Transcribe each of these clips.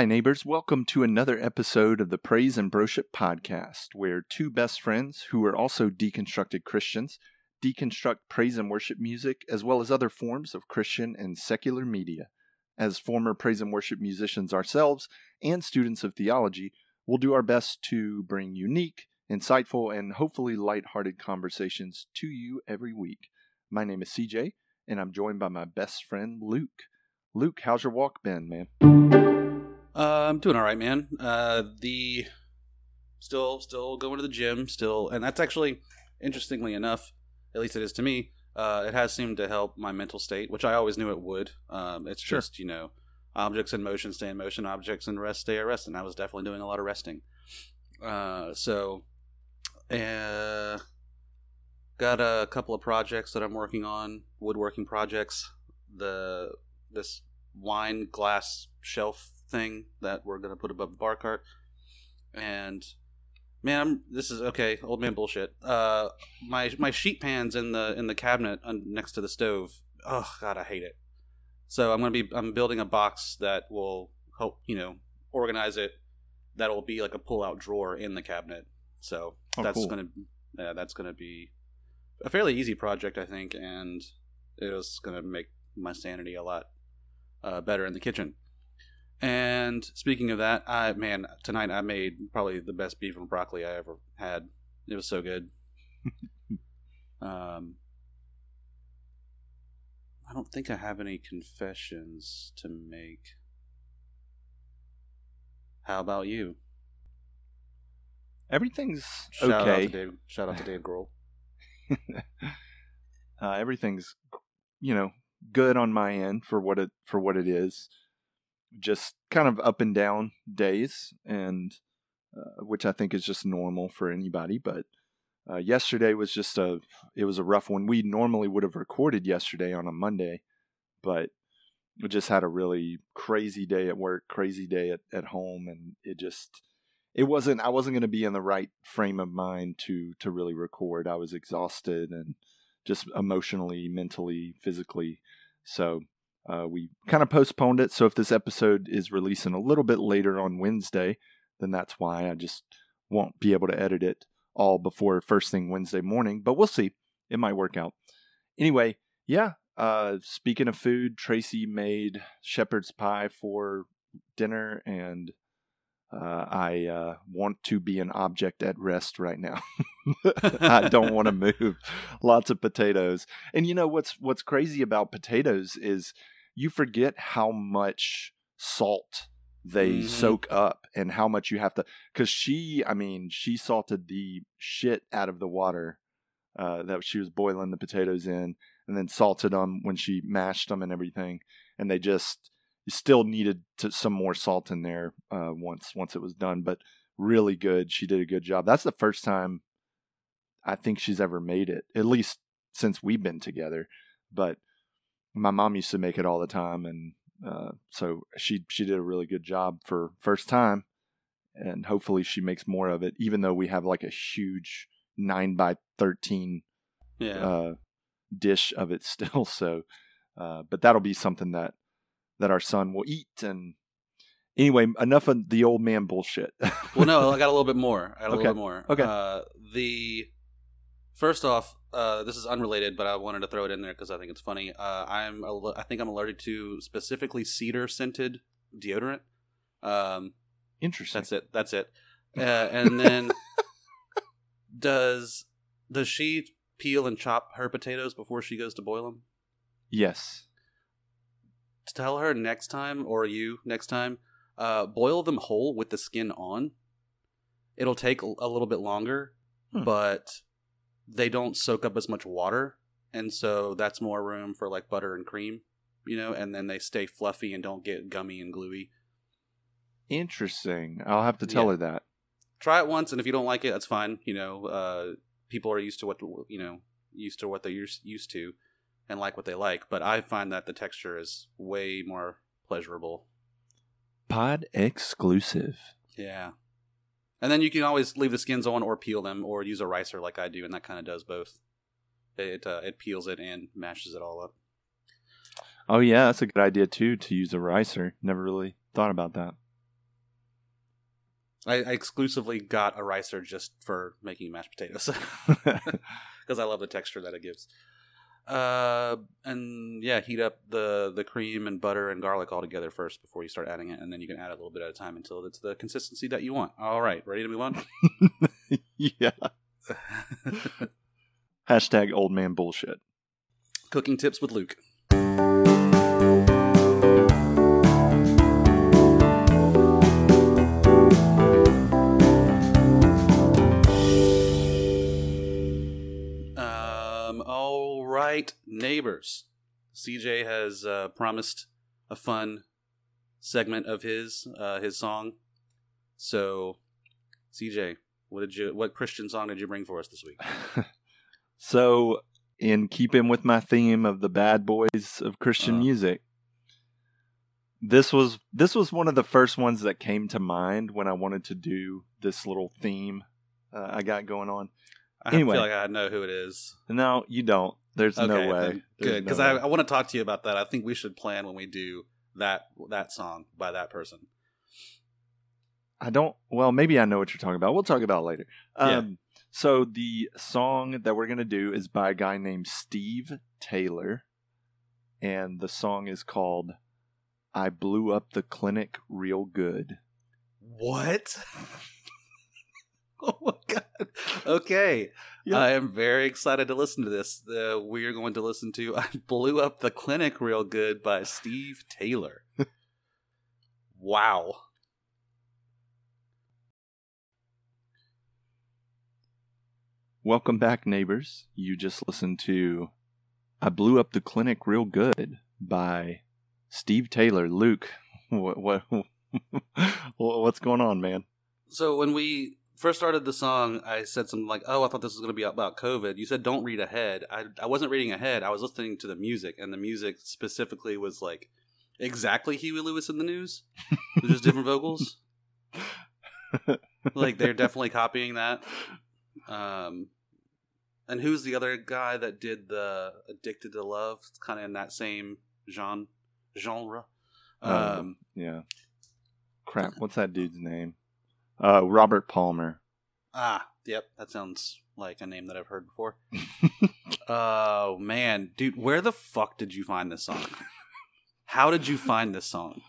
Hi, neighbors. Welcome to another episode of the Praise and Broship podcast, where two best friends who are also deconstructed Christians deconstruct praise and worship music as well as other forms of Christian and secular media. As former praise and worship musicians ourselves and students of theology, we'll do our best to bring unique, insightful, and hopefully lighthearted conversations to you every week. My name is CJ, and I'm joined by my best friend Luke. Luke, how's your walk been, man? Uh, I'm doing all right, man. Uh, the still still going to the gym, still, and that's actually interestingly enough, at least it is to me. Uh, it has seemed to help my mental state, which I always knew it would. Um, it's Sure. just you know, objects in motion stay in motion, objects in rest stay at rest, and I was definitely doing a lot of resting. Uh, so, uh, got a couple of projects that I'm working on, woodworking projects. The this wine glass shelf thing that we're gonna put above the bar cart. And man, I'm, this is okay, old man bullshit. Uh, my my sheet pans in the in the cabinet un- next to the stove. Oh god, I hate it. So I'm gonna be I'm building a box that will help you know organize it. That will be like a pull out drawer in the cabinet. So Oh, that's cool. gonna yeah, that's gonna be a fairly easy project, I think, and it was gonna make my sanity a lot uh, better in the kitchen. And speaking of that, I man, tonight I made probably the best beef and broccoli I ever had. It was so good. um, I don't think I have any confessions to make. How about you? Everything's Shout out to okay. Dave. Shout out to Dave Grohl. uh, everything's you know good on my end for what it for what it is. Just kind of up and down days, and uh, which I think is just normal for anybody. But uh, yesterday was just a it was a rough one. We normally would have recorded yesterday on a Monday, but we just had a really crazy day at work, crazy day at, at home, and it just it wasn't I wasn't going to be in the right frame of mind to to really record. I was exhausted and just emotionally, mentally, physically. So uh, we kind of postponed it. So if this episode is releasing a little bit later on Wednesday, then that's why I just won't be able to edit it all before first thing Wednesday morning. But we'll see. It might work out. Anyway, yeah. Uh, speaking of food, Tracy made shepherd's pie for dinner, and uh, I uh, want to be an object at rest right now. I don't want to move. Lots of potatoes, and you know what's what's crazy about potatoes is you forget how much salt they Mhm. soak up and how much you have to. Because she, I mean, she salted the shit out of the water uh, that she was boiling the potatoes in, and then salted them when she mashed them and everything, and they just you still needed to, some more salt in there uh, once once it was done, but really good. She did a good job. That's the first time I think she's ever made it, at least since we've been together. But my mom used to make it all the time, and uh, so she she did a really good job for first time, and hopefully she makes more of it. Even though we have like a huge nine by thirteen Yeah. uh, dish of it still. So, uh, but that'll be something that that our son will eat. And anyway, enough of the old man bullshit. well, no, I got a little bit more. I got a Okay. little bit more. Okay. Uh, the first off, uh, this is unrelated, but I wanted to throw it in there because I think it's funny. Uh, I'm al- I think I'm allergic to specifically cedar scented deodorant. Um, Interesting. that's it. That's it. Uh, and then does does she peel and chop her potatoes before she goes to boil them? Yes. Tell her next time or you next time uh, boil them whole with the skin on it'll take a little bit longer Hmm. but they don't soak up as much water and so that's more room for like butter and cream you know and then they stay fluffy and don't get gummy and gluey Interesting. I'll have to tell Yeah. her that. try it once and if you don't like it that's fine you know uh, people are used to what you know used to what they're used used to and like what they like but i find that the texture is way more pleasurable Pod exclusive. Yeah. And then you can always leave the skins on or peel them or use a ricer like I do, and that kind of does both. It uh, it peels it and mashes it all up. Oh yeah, that's a good idea too to use a ricer. Never really thought about that. I, I exclusively got a ricer just for making mashed potatoes because I love the texture that it gives. Uh, and yeah, heat up the the cream and butter and garlic all together first before you start adding it, and then you can add a little bit at a time until it's the consistency that you want. All right, ready to move on? yeah. Hashtag old man bullshit. Cooking tips with Luke. All right, neighbors. CJ has uh, promised a fun segment of his uh, his song. So, CJ, what did you what Christian song did you bring for us this week? so, in keeping with my theme of the bad boys of Christian Uh. music, this was this was one of the first ones that came to mind when I wanted to do this little theme uh, I got going on. I Anyway. feel like I know who it is. No, you don't. There's Okay, no way. There's good because no I. I want to talk to you about that. I think we should plan when we do that that song by that person. I don't. Well, maybe I know what you're talking about. We'll talk about it later. Yeah. Um, So the song that we're gonna do is by a guy named Steve Taylor, and the song is called "I Blew Up the Clinic Real Good." What? oh my god! Okay, Yeah. I am very excited to listen to this. Uh, we are going to listen to "I Blew Up the Clinic Real Good" by Steve Taylor. wow. Welcome back, neighbors. You just listened to "I Blew Up the Clinic Real Good" by Steve Taylor. Luke, what, what what's going on, man? So when we first started the song, I said something like, "Oh, I thought this was going to be about COVID." You said, "Don't read ahead." I I wasn't reading ahead. I was listening to the music, and the music specifically was like exactly Huey Lewis and the News, just different vocals. like they're definitely copying that. Um, and who's the other guy that did the "Addicted to Love"? It's kind of in that same genre. Genre. Um, Um, Yeah. Crap. What's that dude's name? Uh, Robert Palmer. Ah, yep, that sounds like a name that I've heard before. Oh man, dude, where the fuck did you find this song? How did you find this song?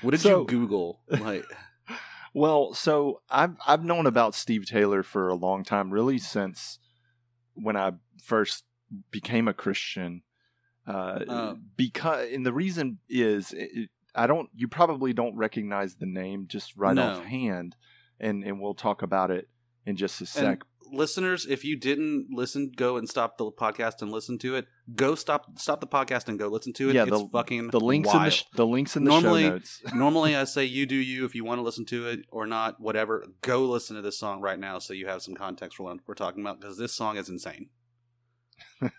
What did So- you Google? Like, Well, so I've I've known about Steve Taylor for a long time, really since when I first became a Christian. Uh, Oh. because and the reason is it, it- I don't. You probably don't recognize the name just right No. offhand, and and we'll talk about it in just a sec. and listeners, if you didn't listen, go and stop the podcast and listen to it. Go stop stop the podcast and go listen to it. Yeah, it's the- fucking the links in the sh- the links in the Normally- show notes. Normally, I say you do you if you want to listen to it or not, whatever. Go listen to this song right now so you have some context for what we're talking about because this song is insane.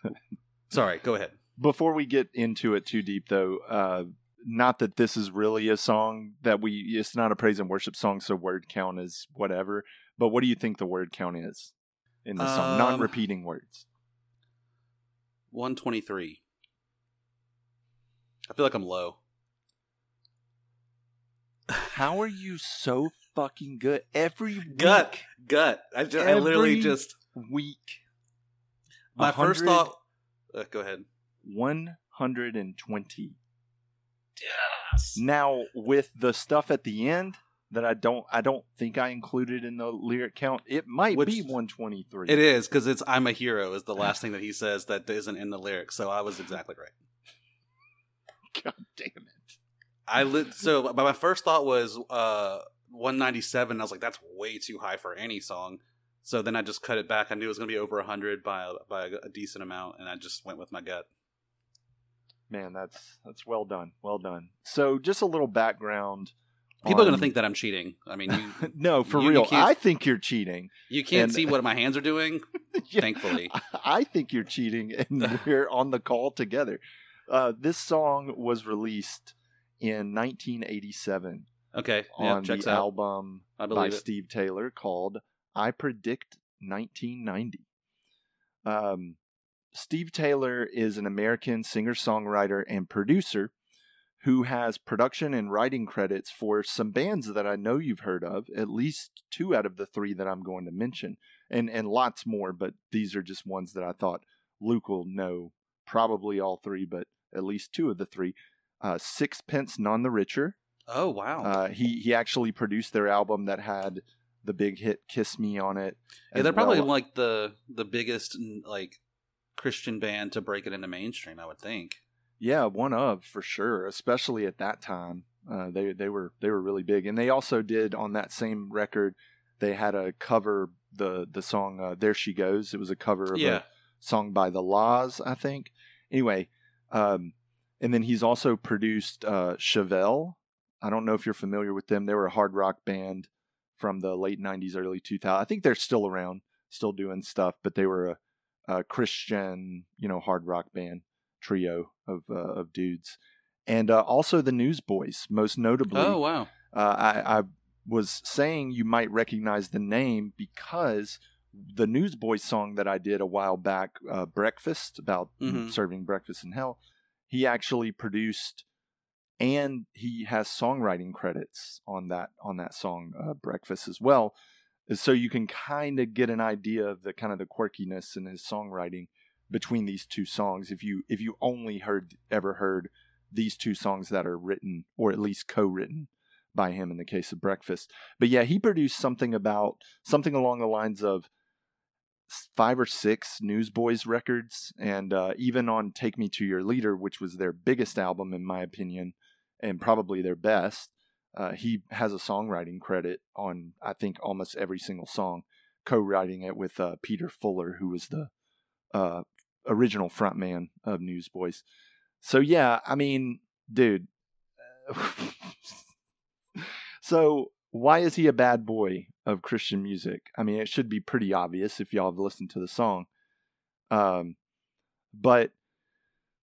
Sorry, go ahead. Before we get into it too deep, though, uh, not that this is really a song that we. It's not a praise and worship song, so word count is whatever. But what do you think the word count is in the song? Um, Non-repeating words. 123. I feel like I'm low. How are you so fucking good every Gut. week? Gut. I, ju- I literally just. Week. My first thought. Uh, go ahead. One hundred and twenty. Yes. Now with the stuff at the end that I don't, I don't think I included in the lyric count. It might Which- be one twenty three. It is because it's "I'm a hero" is the last thing that he says that isn't in the lyrics. So I was exactly right. God damn it. I lit so, but my first thought was uh 197. I was like, that's way too high for any song. So then I just cut it back. I knew it was going to be over 100 by a, by a decent amount, and I just went with my gut. Man, that's that's well done. Well done. So just a little background. People are going to think that I'm cheating. I mean, you no, for you- you real. can't- I think you're cheating. you can't And- see what my hands are doing. Yeah, Thankfully, I think you're cheating, and we're on the call together. Uh, this song was released in 1987 okay. Yeah, on checks the out. album I by it. Steve Taylor called "I Predict 1990." Um, Steve Taylor is an American singer-songwriter and producer who has production and writing credits for some bands that I know you've heard of, at least two out of the three that I'm going to mention, and and lots more, but these are just ones that I thought Luke will know probably all three, but at least two of the three. Uh, Sixpence None the Richer. Oh wow! Uh, he he actually produced their album that had the big hit "Kiss Me" on it. Yeah, they're probably like the the biggest like Christian band to break it into mainstream. I would think. Yeah, one of for sure, especially at that time. Uh, they they were they were really big, and they also did on that same record. They had a cover the the song uh, "There She Goes." It was a cover of Yeah. a song by the La's, I think. Anyway, um, and then he's also produced uh, Chevelle. I don't know if you're familiar with them. They were a hard rock band from the late '90s, early 2000s. I think they're still around, still doing stuff, but they were a, a Christian, you know, hard rock band trio of uh, of dudes, and uh, also the Newsboys, most notably. Oh wow! Uh, I, I was saying you might recognize the name because the Newsboys song that I did a while back, uh, "Breakfast," about Mhm. serving breakfast in hell. He actually produced, and he has songwriting credits on that on that song, uh, "Breakfast" as well. So you can kind of get an idea of the kind of the quirkiness in his songwriting between these two songs. If you if you only heard ever heard these two songs that are written or at least co-written by him in the case of Breakfast. But yeah, he produced something about something along the lines of five or six Newsboys records, and uh, even on "Take Me to Your Leader," which was their biggest album in my opinion, and probably their best. Uh, he has a songwriting credit on I think almost every single song, co-writing it with uh, Peter Furler, who was the uh, original frontman of Newsboys. So yeah, I mean, dude. so why is he a bad boy of Christian music? I mean, it should be pretty obvious if y'all have listened to the song. Um, but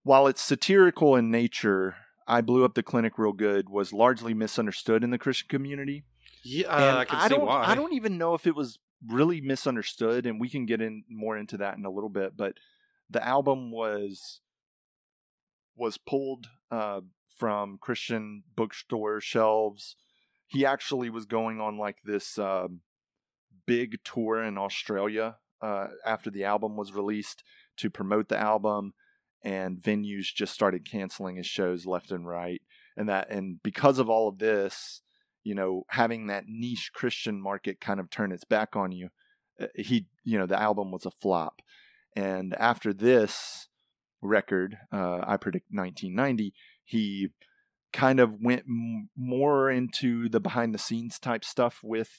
while it's satirical in nature, I blew up the clinic real good was largely misunderstood in the Christian community. Yeah, uh, I can see don't, why. I don't even know if it was really misunderstood, and we can get in more into that in a little bit. But the album was was pulled uh, from Christian bookstore shelves. He actually was going on like this um, big tour in Australia uh, after the album was released to promote the album, and venues just started canceling his shows left and right. And that, and because of all of this, you know, having that niche Christian market kind of turn its back on you, uh, he, you know, the album was a flop. And after this record, uh, I predict 1990, he kind of went m- more into the behind the scenes type stuff with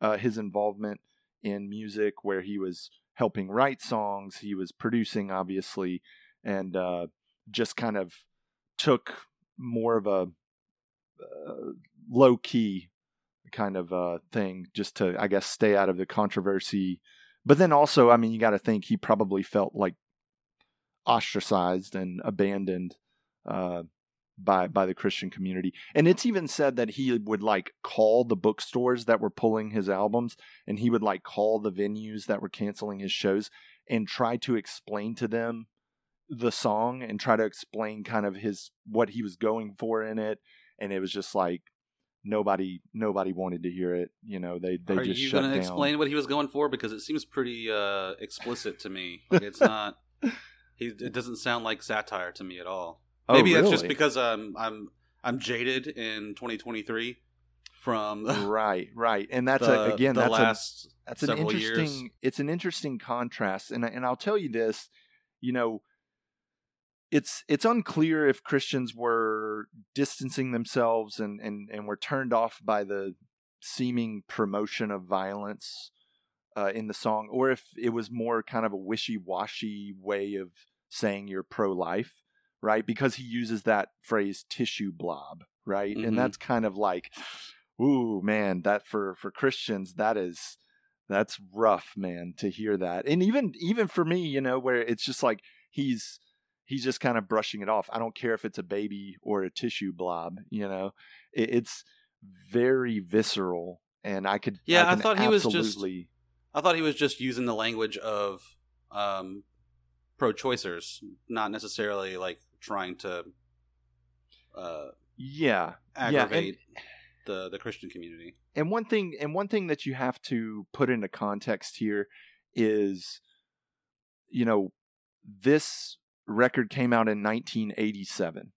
uh, his involvement in music, where he was helping write songs, he was producing, obviously, and uh, just kind of took more of a uh, low key kind of uh, thing just to, I guess, stay out of the controversy. But then also, I mean, you got to think he probably felt like ostracized and abandoned uh, by by the Christian community. And it's even said that he would like call the bookstores that were pulling his albums, and he would like call the venues that were canceling his shows and try to explain to them the song and try to explain kind of his what he was going for in it. And it was just like nobody nobody wanted to hear it. You know, they they Are just you shut going to down. explain what he was going for? Because it seems pretty uh, explicit to me. Like it's not. He, it doesn't sound like satire to me at all. Oh, Maybe that's just because I'm I'm I'm jaded in 2023 from right, right, and that's the, a, again the that's a last that's an interesting years. it's an interesting contrast and and I'll tell you this you know it's it's unclear if Christians were distancing themselves and and and were turned off by the seeming promotion of violence uh, in the song or if it was more kind of a wishy-washy way of saying you're pro-life right? Because he uses that phrase tissue blob right? Mhm. and that's kind of like ooh man that for for Christians that is that's rough man to hear that. And even even for me you know where it's just like he's he's just kind of brushing it off i don't care if it's a baby or a tissue blob you know it, it's very visceral and i could Yeah, I can thought he was just- I thought he was just using the language of um, pro-choicers, not necessarily like trying to uh, yeah, aggravate yeah, the the Christian community. And one thing, and one thing that you have to put into context here is, you know, this record came out in 1987.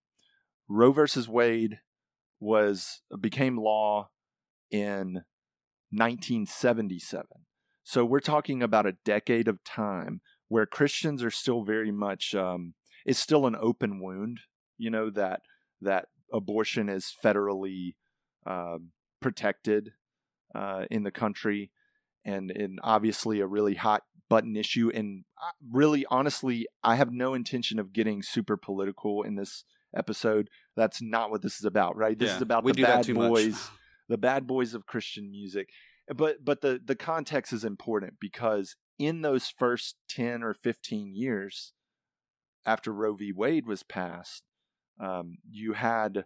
Roe versus Wade was became law in 1977. So we're talking about a decade of time where Christians are still very much um, it's still an open wound. You know that that abortion is federally um, protected uh, in the country, and and obviously a really hot button issue. And really, honestly, I have no intention of getting super political in this episode. That's not what this is about, right? This Yeah, is about the bad much. boys, the bad boys of Christian music. But but the the context is important because in those first ten or fifteen years after Roe v. Wade was passed, um, you had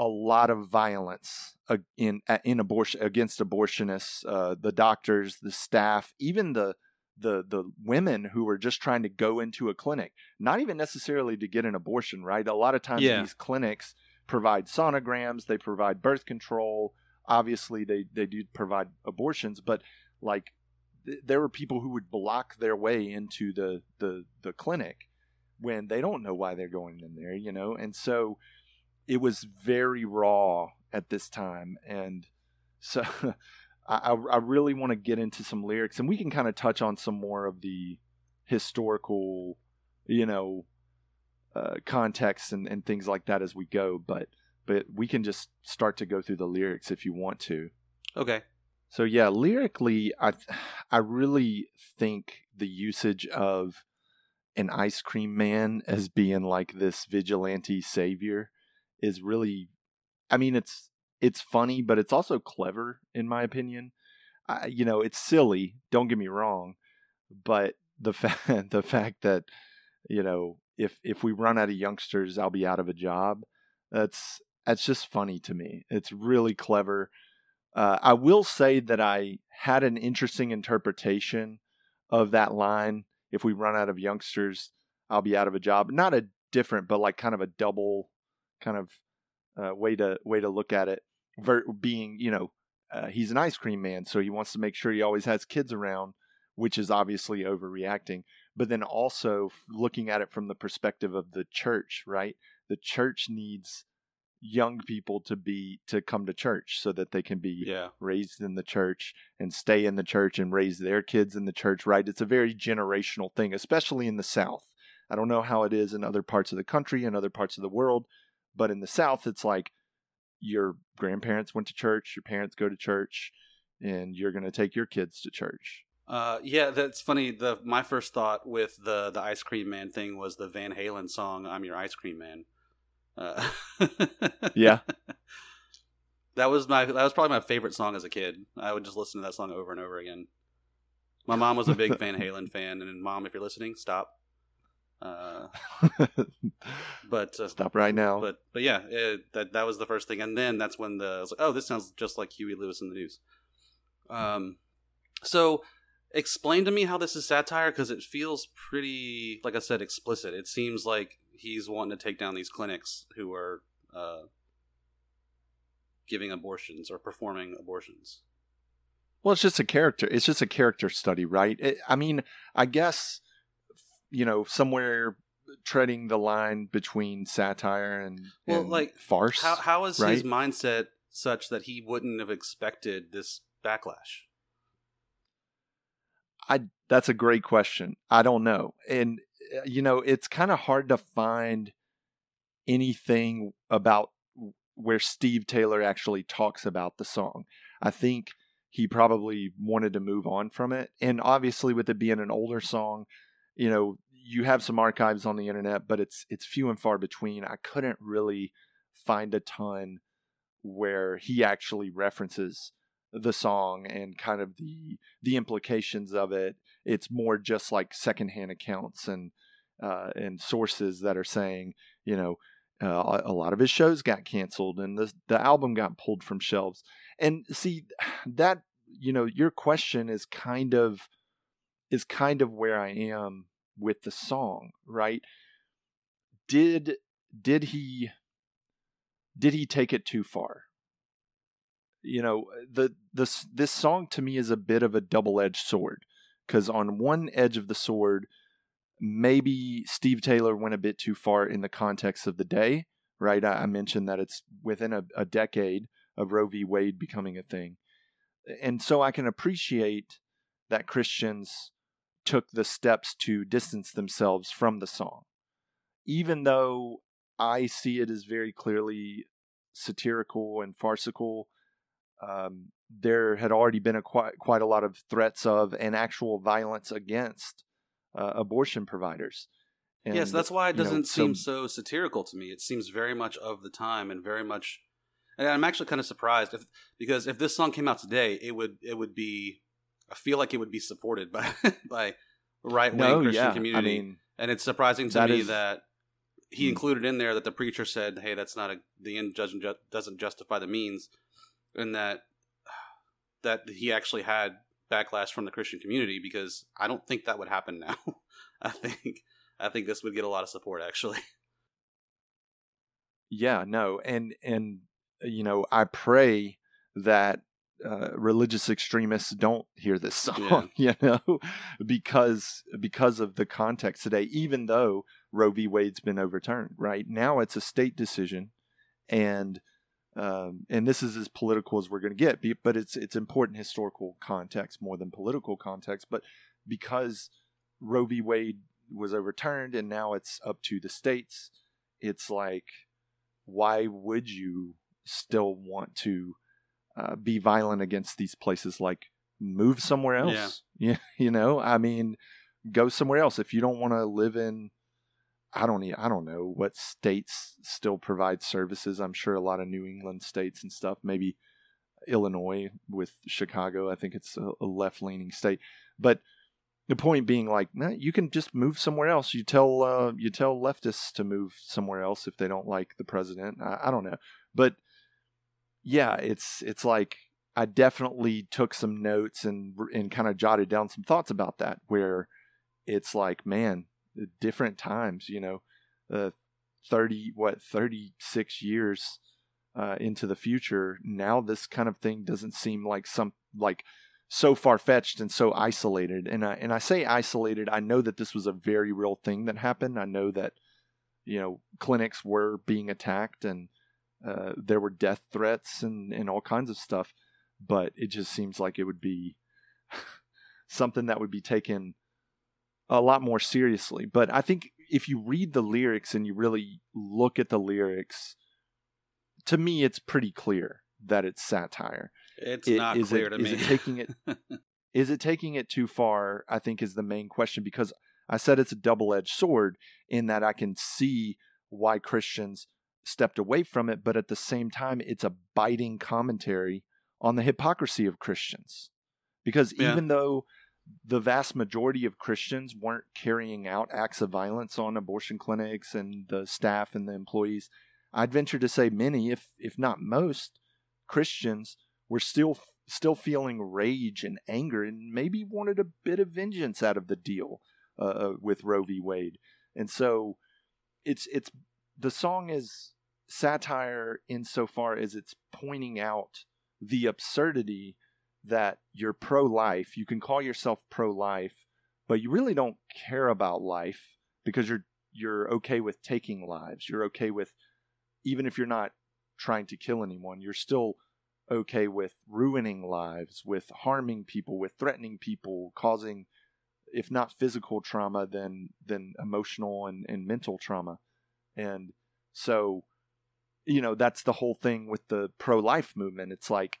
a lot of violence in in abortion against abortionists, uh, the doctors, the staff, even the the the women who were just trying to go into a clinic, not even necessarily to get an abortion. Right, a lot of times Yeah. these clinics provide sonograms, they provide birth control. Obviously, they they do provide abortions, but like th- there were people who would block their way into the the the clinic when they don't know why they're going in there, you know, and so it was very raw at this time, and so I, I really want to get into some lyrics, and we can kind of touch on some more of the historical, you know, uh, context and, and things like that as we go, but but we can just start to go through the lyrics if you want to. Okay. So yeah, lyrically, I I really think the usage of an ice cream man as being like this vigilante savior is really, I mean, it's it's funny, but it's also clever in my opinion. I, you know, it's silly. Don't get me wrong, but the fact the fact that you know if if we run out of youngsters, I'll be out of a job. That's that's just funny to me. It's really clever. Uh, I will say that I had an interesting interpretation of that line. If we run out of youngsters, I'll be out of a job. Not a different, but like kind of a double kind of uh, way to way to look at it. Ver- being, you know, uh, he's an ice cream man, so he wants to make sure he always has kids around, which is obviously overreacting. But then also looking at it from the perspective of the church, right? The church needs young people to be to come to church so that they can be Yeah. raised in the church and stay in the church and raise their kids in the church, right? It's a very generational thing, especially in the South. I don't know how it is in other parts of the country and other parts of the world, but in the South, it's like your grandparents went to church, your parents go to church, and you're going to take your kids to church. Uh, yeah, that's funny. The my first thought with the the ice cream man thing was the Van Halen song "I'm Your Ice Cream Man." Uh, Yeah. that was my that was probably my favorite song as a kid. I would just listen to that song over and over again. My mom was a big Van Halen fan, and mom, if you're listening, stop. Uh, but uh, Stop right now. but but yeah, it, that that was the first thing, and then that's when the I was like, oh, this sounds just like Huey Lewis and the News. Um, so explain to me how this is satire because it feels pretty, like I said, explicit. It seems like he's wanting to take down these clinics who are uh, giving abortions or performing abortions. Well, it's just a character. It's just a character study, right? It, I mean, I guess you know somewhere treading the line between satire and, Well, and like, farce. How how is his mindset such that he wouldn't have expected this backlash? I that's a great question. I don't know. And uh, you know, it's kind of hard to find anything about where Steve Taylor actually talks about the song. I think he probably wanted to move on from it. And obviously with it being an older song, you know, you have some archives on the internet, but it's it's few and far between. I couldn't really find a ton where he actually references the song and kind of the the implications of it. It's more just like secondhand accounts and uh, and sources that are saying, you know, uh, a lot of his shows got canceled and the the album got pulled from shelves. And see that you know your question is kind of is kind of where I am with the song, right? Did did he did he take it too far? You know, the this this song to me is a bit of a double-edged sword because on one edge of the sword, maybe Steve Taylor went a bit too far in the context of the day, right? I, I mentioned that it's within a, a decade of Roe v. Wade becoming a thing. And so I can appreciate that Christians took the steps to distance themselves from the song. Even though I see it as very clearly satirical and farcical, um, there had already been a quite, quite a lot of threats of and actual violence against uh, abortion providers. And, yes, that's why it doesn't know, seem so satirical to me. It seems very much of the time and very much. And I'm actually kind of surprised if because if this song came out today, it would it would be. I feel like it would be supported by by right wing no, Christian yeah. community, I mean, and it's surprising to that me is- that he Hmm. included in there that the preacher said, "Hey, that's not a the end doesn't doesn't justify the means," and that that he actually had backlash from the Christian community because I don't think that would happen now. I think I think this would get a lot of support actually. yeah, no, and and you know, I pray that uh, religious extremists don't hear this song, you know, because because of the context today. Even though Roe v. Wade's been overturned, right now it's a state decision, and um, and this is as political as we're going to get, but it's it's important historical context more than political context. But because Roe v. Wade was overturned and now it's up to the states, it's like, why would you still want to uh, be violent against these places? Like, move somewhere else. Yeah, you know, I mean, go somewhere else if you don't want to live in. I don't. i don't know what states still provide services. I'm sure a lot of New England states and stuff. Maybe Illinois with Chicago. I think it's a, a left leaning state. But the point being, like, nah, you can just move somewhere else. You tell uh, you tell leftists to move somewhere else if they don't like the president. I, I don't know, but yeah, it's it's like I definitely took some notes and and kind of jotted down some thoughts about that. Where it's like, man, different times. You know, uh, thirty what thirty six years uh, into the future. Now this kind of thing doesn't seem like some like so far fetched and so isolated. And I and I say isolated. I know that this was a very real thing that happened. I know that you know clinics were being attacked and uh, there were death threats and and all kinds of stuff. But it just seems like it would be something that would be taken a lot more seriously. But I think if you read the lyrics and you really look at the lyrics, to me, it's pretty clear that it's satire. It's It- not is clear it- to is me. it taking it- Is it taking it too far? I think is the main question because I said it's a double edged sword in that I can see why Christians stepped away from it, but at the same time, it's a biting commentary on the hypocrisy of Christians. Because Yeah. even though the vast majority of Christians weren't carrying out acts of violence on abortion clinics and the staff and the employees, I'd venture to say many, if if not most, Christians were still still feeling rage and anger and maybe wanted a bit of vengeance out of the deal uh, uh, with Roe v. Wade. And so it's it's the song is satire insofar as it's pointing out the absurdity that you're pro-life, you can call yourself pro-life, but you really don't care about life because you're you're okay with taking lives. You're okay with even if you're not trying to kill anyone, you're still okay with ruining lives, with harming people, with threatening people, causing if not physical trauma then then emotional and, and mental trauma. And so you know, that's the whole thing with the pro life movement. It's like,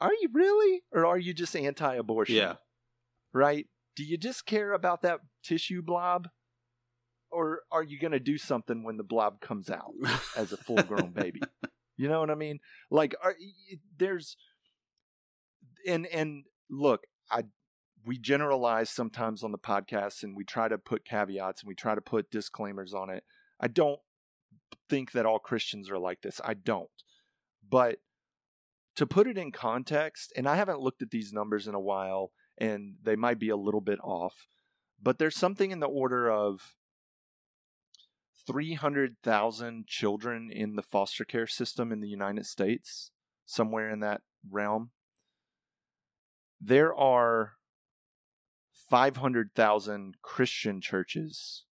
are you really? Or are you just anti abortion? Yeah. Right? Do you just care about that tissue blob? Or are you going to do something when the blob comes out as a full grown baby? You know what I mean? Like, are, there's, and, and look, I, we generalize sometimes on the podcast and we try to put caveats and we try to put disclaimers on it. I don't think that all Christians are like this. I don't. But to put it in context, and I haven't looked at these numbers in a while, and they might be a little bit off, but there's something in the order of 300,000 children in the foster care system in the United States, somewhere in that realm. There are 500,000 Christian churches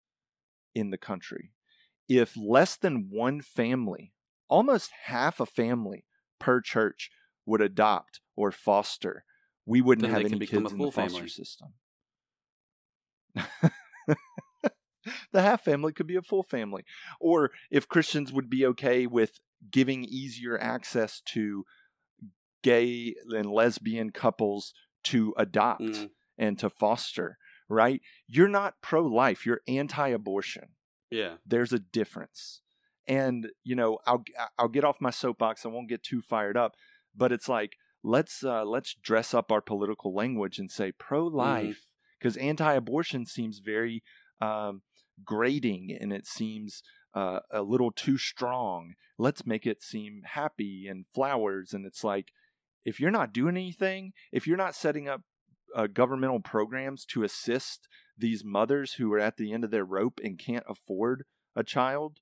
in the country. If less than one family, almost half a family per church, would adopt or foster, we wouldn't Then have any kids a in the full foster family. system. the half family could be a full family. Or if Christians would be okay with giving easier access to gay and lesbian couples to adopt Mm, and to foster, right? You're not pro life, you're anti abortion. Yeah. There's a difference. And, you know, I'll I'll get off my soapbox. I won't get too fired up, but it's like let's uh, let's dress up our political language and say pro life because anti-abortion seems very um, grating and it seems uh, a little too strong. Let's make it seem happy and flowers. And it's like if you're not doing anything, if you're not setting up uh, governmental programs to assist these mothers who are at the end of their rope and can't afford a child,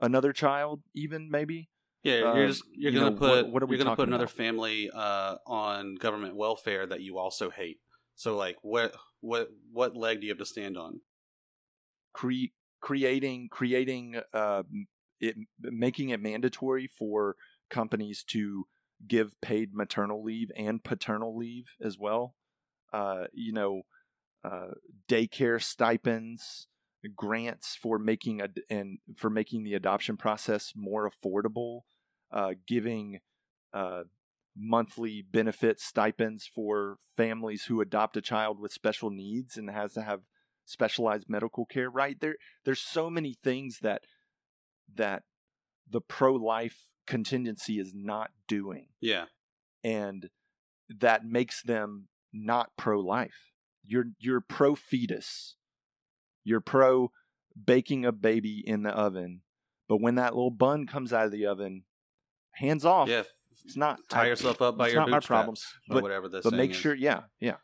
another child, even maybe. Yeah, Um, you're just you're you gonna know, put what- what are we you're gonna put another about? family uh, on government welfare that you also hate. So like, what what what leg do you have to stand on? cre- creating creating uh, it making it mandatory for companies to give paid maternal leave and paternal leave as well. Uh, you know, uh, daycare stipends, grants for making a and for making the adoption process more affordable, uh, giving uh, monthly benefit stipends for families who adopt a child with special needs and has to have specialized medical care right? There there's so many things that that the pro-life contingency is not doing. Yeah, and that makes them not pro-life you're you're pro fetus you're pro baking a baby in the oven but when that little bun comes out of the oven hands off yeah. it's not Tie I- yourself up by it's your not my problem but whatever the but make is. sure yeah yeah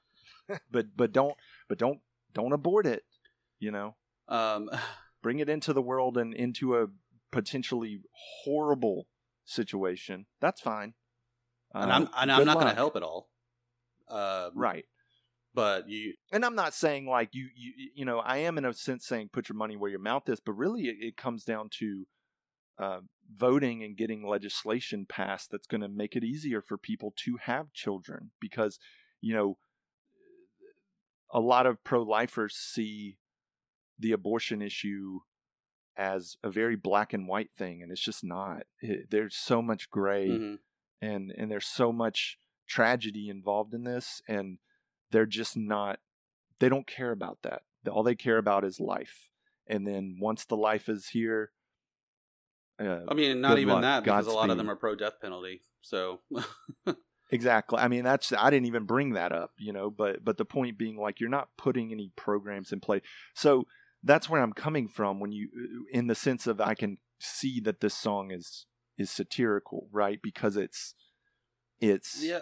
but but don't but don't don't abort it you know Um, bring it into the world and into a potentially horrible situation that's fine and I'm Um, and I'm not going to help at all. Um, right but you and i'm not saying like you you you know i am in a sense saying put your money where your mouth is but really it, it comes down to uh, voting and getting legislation passed that's going to make it easier for people to have children because you know a lot of pro-lifers see the abortion issue as a very black and white thing and it's just not It- there's so much gray mhm. and and there's so much tragedy involved in this and they're just not they don't care about that. All they care about is life. And then once the life is here uh, I mean, not even luck. that because a lot of them are pro death penalty. So. Exactly. I mean that's i didn't even bring that up you know but but the point being like you're not putting any programs in play. So that's where i'm coming from when you in the sense of i can see that this song is is satirical right? Because it's it's yeah,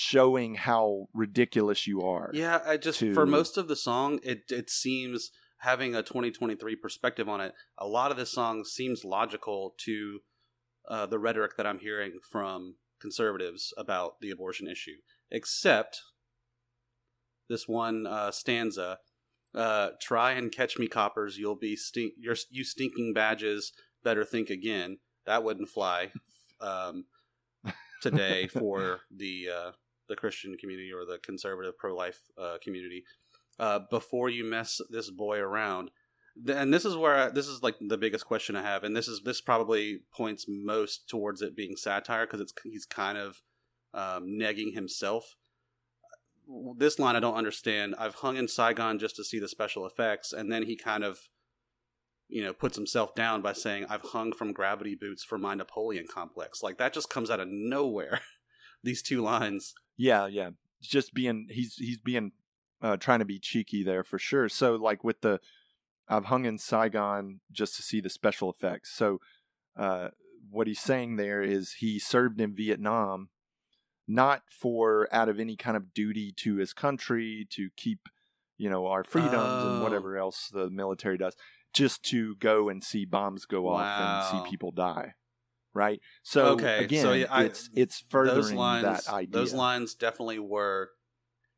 showing how ridiculous you are yeah. I just to- for most of the song, it it seems having a 2023 perspective on it. A lot of this song seems logical to uh, the rhetoric that I'm hearing from conservatives about the abortion issue, except this one uh, stanza. Uh, try and catch me, coppers. You'll be stink. You're, you stinking badges. Better think again. That wouldn't fly um, today for the uh, the Christian community or the conservative pro life uh, community. Uh, before you mess this boy around, and this is where I, this is like the biggest question I have, and this is this probably points most towards it being satire because it's he's kind of um, negging himself. This line I don't understand. I've hung in Saigon just to see the special effects, and then he kind of, you know, puts himself down by saying, "I've hung from gravity boots for my Napoleon complex." Like that just comes out of nowhere. These two lines. Yeah, yeah. Just being he's he's being uh trying to be cheeky there for sure. So like with the I've hung in Saigon just to see the special effects. So uh what he's saying there is he served in Vietnam not for out of any kind of duty to his country to keep you know our freedoms Oh. and whatever else the military does. just to go and see bombs go off and see people die. Right. So Okay, again, so, yeah, I- it's it's furthering those lines, that idea. those lines definitely were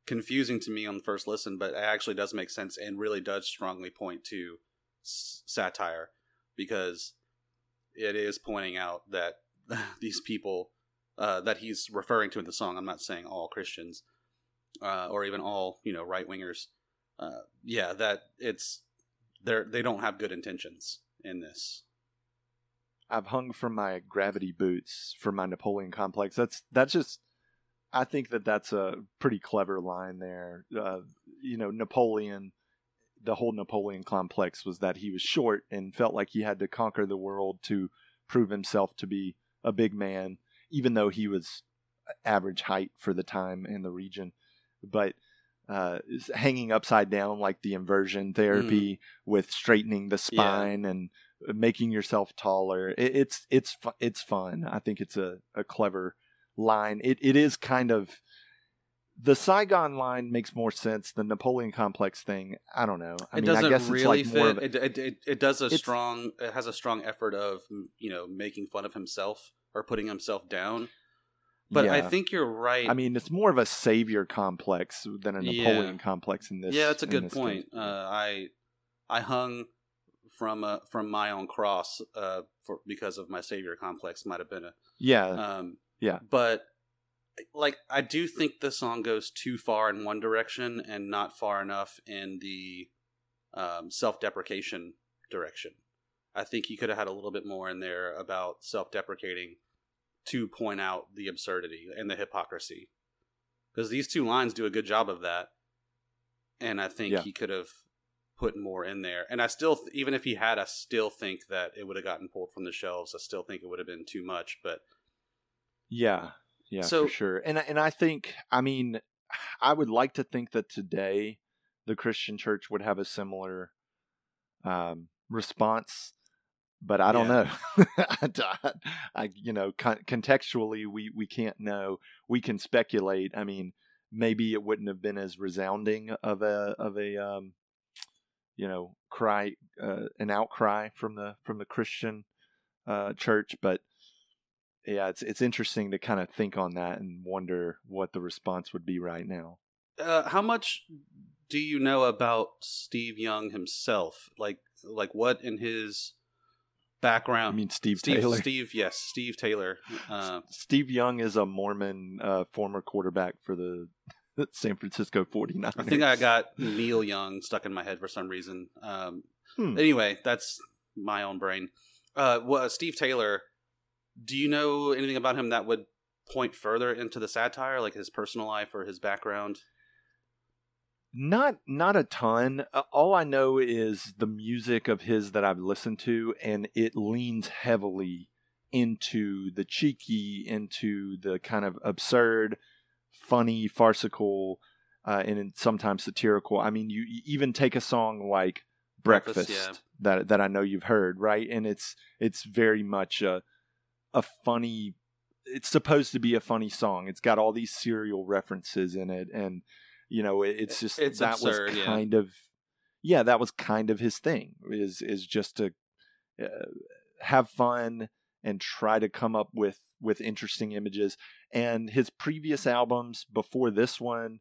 confusing to me on the first listen, but it actually does make sense and really does strongly point to s- satire because it is pointing out that these people uh, that he's referring to in the song. I'm not saying all Christians uh, or even all you know right wingers. Uh, yeah, that it's they're they don't have good intentions in this. I've hung from my gravity boots for my Napoleon complex. That's that's just. I think that that's a pretty clever line there. Uh, you know, Napoleon, the whole Napoleon complex was that he was short and felt like he had to conquer the world to prove himself to be a big man, even though he was average height for the time in the region. But uh, hanging upside down, like the inversion therapy with straightening the spine and making yourself taller. It, it's it's it's fun. I think it's a, a clever line. It it is kind of the Saigon line makes more sense. The Napoleon complex thing, I don't know. I it mean, doesn't I guess really it's like fit. a, it, it, it, it does a strong. It has a strong effort of you know making fun of himself or putting himself down. But I think you're right. I mean, it's more of a savior complex than a Yeah. Napoleon complex in this. yeah, that's a good point. Uh, I I hung from uh, from my own cross uh, for because of my savior complex. Might have been a yeah, um, Yeah. But like, I do think the song goes too far in one direction and not far enough in the um, self-deprecation direction. I think he could have had a little bit more in there about self-deprecating to point out the absurdity and the hypocrisy, because these two lines do a good job of that. And I think Yeah. he could have put more in there. And I still, th- even if he had, I still think that it would have gotten pulled from the shelves. I still think it would have been too much. But yeah, yeah, So- for sure. And I- and I think, I mean, I would like to think that today the Christian church would have a similar um, response, but I don't Yeah. know. I, I- you know, con- contextually, we we can't know. We can speculate. I mean, maybe it wouldn't have been as resounding of a of a um, you know cry uh, an outcry from the from the Christian uh, church, but yeah, it's it's interesting to kind of think on that and wonder what the response would be right now. uh, how much do you know about Steve Young himself? Like, like what in his background? I mean, Steve, Steve, Taylor. Steve, yes, Steve Taylor. Uh, Steve Young is a Mormon uh, former quarterback for the San Francisco 49ers. I think I got Neil Young stuck in my head for some reason. Um, Hmm. Anyway, that's my own brain. Uh, well, Steve Taylor. Do you know anything about him that would point further into the satire, like his personal life or his background? Not not a ton. Uh, all I know is the music of his that I've listened to, and it leans heavily into the cheeky, into the kind of absurd, funny, farcical, uh, and sometimes satirical. I mean, you, you even take a song like Breakfast, Breakfast, yeah. that that I know you've heard, right? And it's it's very much a a funny. It's supposed to be a funny song. It's got all these cereal references in it, and you know, it, it's just It's that absurd, was yeah. kind of yeah, that was kind of his thing. Is is just to uh, have fun and try to come up with with interesting images. And his previous albums before this one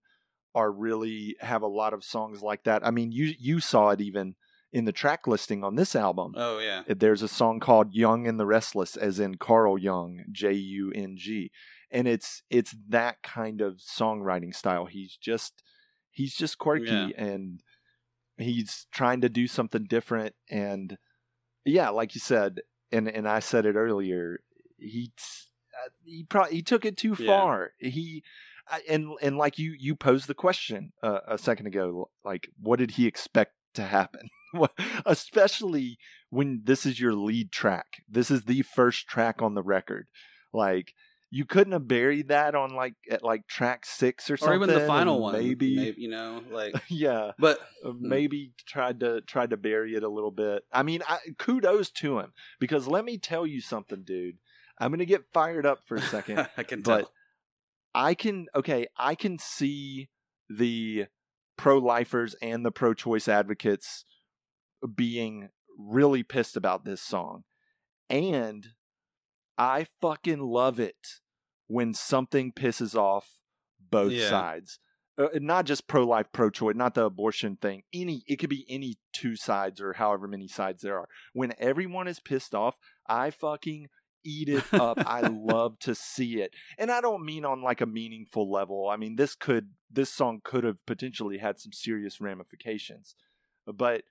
are really have a lot of songs like that. I mean, you you saw it even in the track listing on this album. Oh yeah, uh, There's a song called "Jung and the Restless," as in Carl Jung, J U N G, and it's it's that kind of songwriting style. He's just he's just quirky Yeah. and he's trying to do something different. And yeah, like you said, and and I said it earlier, he uh, he probably he took it too Yeah. far. He I- and and like you you posed the question uh, a second ago, like what did he expect to happen? Especially when this is your lead track. This is the first track on the record. Like you couldn't have buried that on like at like track six or something, or even the final one, Maybe, you know, like. yeah. But uh, Maybe tried to tried to bury it a little bit. I mean, I, kudos to him because let me tell you something, dude. I'm gonna get fired up for a second. I can but tell. I can okay, I can see the pro lifers and the pro choice advocates being really pissed about this song. And I fucking love it when something pisses off both Yeah. sides. Uh, not just pro life, pro choice, not the abortion thing. Any, it could be any two sides or however many sides there are. When everyone is pissed off, I fucking eat it up. I love to see it. And I don't mean on like a meaningful level. I mean, this could, this song could have potentially had some serious ramifications. But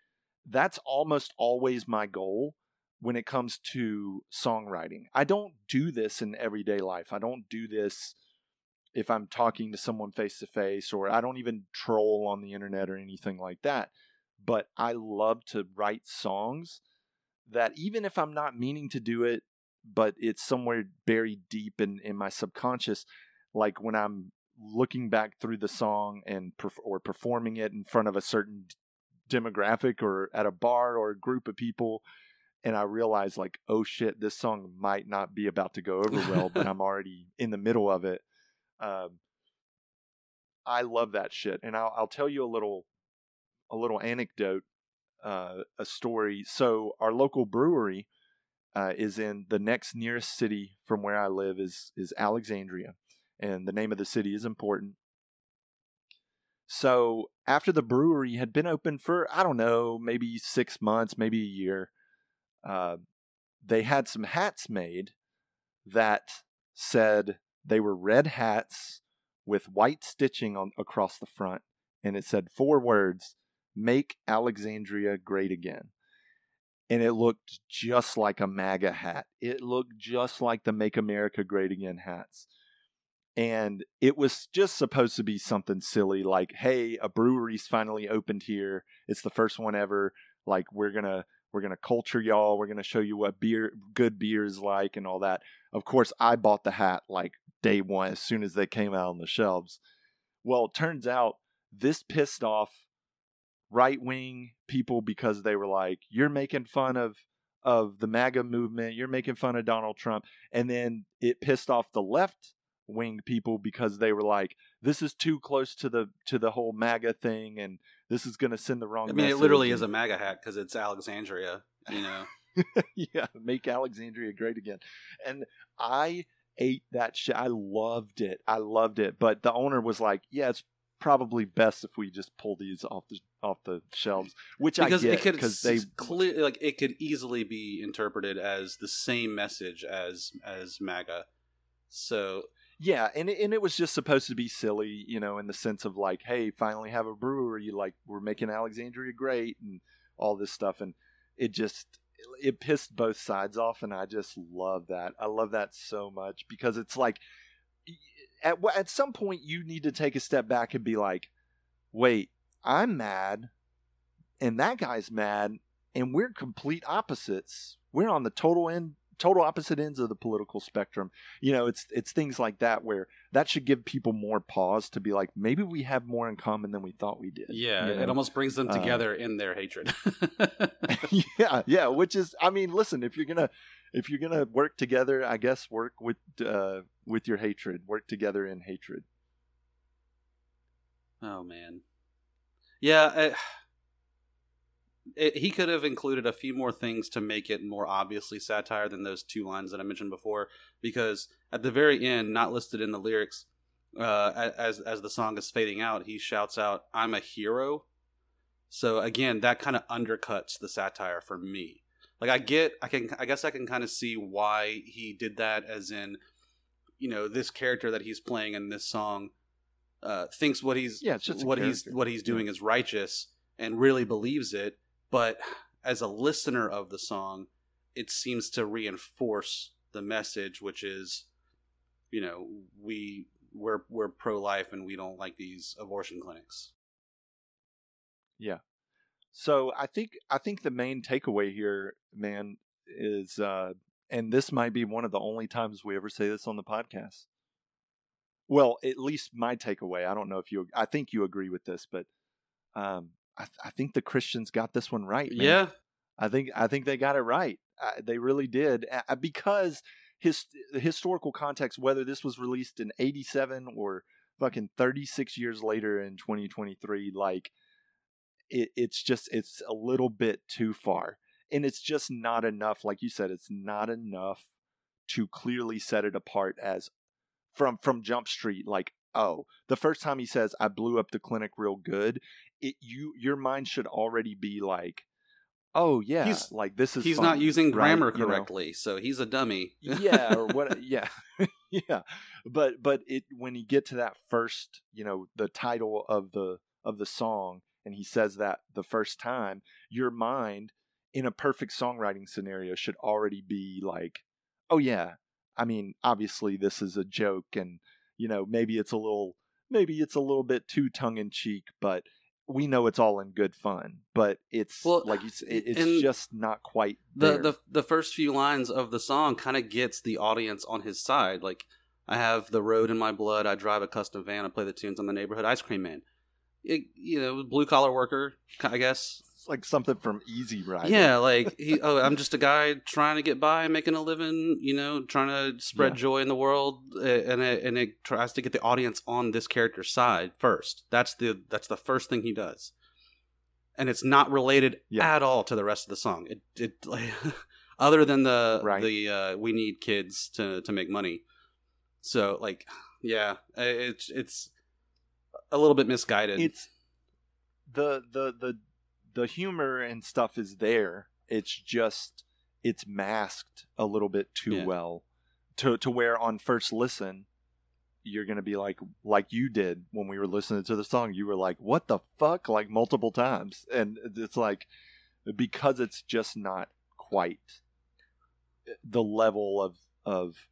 that's almost always my goal when it comes to songwriting. I don't do this in everyday life. I don't do this if I'm talking to someone face to face, or I don't even troll on the internet or anything like that. But I love to write songs that even if I'm not meaning to do it, but it's somewhere buried deep in, in my subconscious, like when I'm looking back through the song and or performing it in front of a certain demographic or at a bar or a group of people and I realize like, oh shit, this song might not be about to go over well, but I'm already in the middle of it. Um, I love that shit, and I'll, I'll tell you a little, a little anecdote, uh, a story. So our local brewery uh, is in the next nearest city from where I live is is Alexandria, and the name of the city is important. So after the brewery had been open for I don't know maybe six months, maybe a year, uh, they had some hats made that said they were red hats with white stitching on across the front, and it said four words: "Make Alexandria Great Again." And it looked just like a MAGA hat. It looked just like the Make America Great Again hats. And it was just supposed to be something silly like, hey, a brewery's finally opened here. It's the first one ever. Like, we're to we're going to culture y'all. We're going to show you what beer, good beer is like and all that. Of course, I bought the hat like day one as soon as they came out on the shelves. Well, it turns out this pissed off right wing people because they were like, you're making fun of of the MAGA movement, you're making fun of Donald Trump, and then it pissed off the left wing people because they were like, this is too close to the to the whole MAGA thing, and this is going to send the wrong. I mean, it literally is a MAGA hat because it's Alexandria. You know, yeah, make Alexandria great again. And I ate that shit. I loved it. I loved it. But the owner was like, "Yeah, it's probably best if we just pull these off the off the shelves." Which because I it get could because they clear like it could easily be interpreted as the same message as as MAGA. So yeah, and it, and it was just supposed to be silly, you know, in the sense of like, "Hey, finally have a brewery. Like we're making Alexandria great and all this stuff." And it just it pissed both sides off, and I just love that. I love that so much because it's like at at some point you need to take a step back and be like, "Wait, I'm mad, and that guy's mad, and we're complete opposites. We're on the total end." Total opposite ends of the political spectrum you know it's it's things like that where that should give people more pause to be like maybe we have more in common than we thought we did yeah, you it almost brings them Uh, together in their hatred. yeah, yeah. Which is, I mean, listen, if you're gonna if you're gonna work together, I guess work with uh, with your hatred. Work together in hatred. oh man, yeah. It, it, he could have included a few more things to make it more obviously satire than those two lines that I mentioned before. Because at the very end, not listed in the lyrics, uh, as as the song is fading out, he shouts out, "I'm a hero." So again, that kind of undercuts the satire for me. Like I get, I can, I guess I can kind of see why he did that, as in, you know, this character that he's playing in this song uh, thinks what he's Yeah, it's just a what he's what he's doing is righteous and really believes it. But as a listener of the song, it seems to reinforce the message, which is, you know, we we're we're pro life and we don't like these abortion clinics. Yeah. So I think I think the main takeaway here, man, is uh, and this might be one of the only times we ever say this on the podcast. Well, at least my takeaway. I don't know if you. I think you agree with this, but um, I, th- I think the Christians got this one right. man. Yeah, I think I think they got it right. They really did because his the historical context, whether this was released in '87 or fucking 36 years later in 2023, like it, it's just it's a little bit too far. and it's just not enough like you said it's not enough to clearly set it apart as from from jump street like oh the first time he says i blew up the clinic real good it you your mind should already be like oh yeah He's- like this is He's fun, not using right? grammar You know? correctly, so he's a dummy. yeah or what yeah yeah but but it when you get to that first you know the title of the of the song and he says that the first time your mind in a perfect songwriting scenario should already be like oh yeah i mean obviously this is a joke and you know maybe it's a little maybe it's a little bit too tongue in cheek but we know it's all in good fun but it's Well, like you s- it's just not quite the there. the the first few lines of the song kind of gets the audience on his side. Like, I have the road in my blood. I drive a custom van. I play the tunes. I'm the neighborhood ice cream man. It, you know, blue collar worker, I guess. Like something from easy rider Yeah, like he. Oh, I'm just a guy trying to get by, making a living. You know, trying to spread Yeah. joy in the world, and it, and it tries to get the audience on this character's side first. That's the that's the first thing he does, and it's not related Yeah. at all to the rest of the song. It it like other than the Right. the uh, we need kids to to make money. So like, yeah, it's it's a little bit misguided. it's the the the the humor and stuff is there. It's just it's masked a little bit too Yeah. well. To to where on first listen you're gonna be like like you did when we were listening to the song. You were like what the fuck? Like multiple times. And it's like because it's just not quite eh, the level of of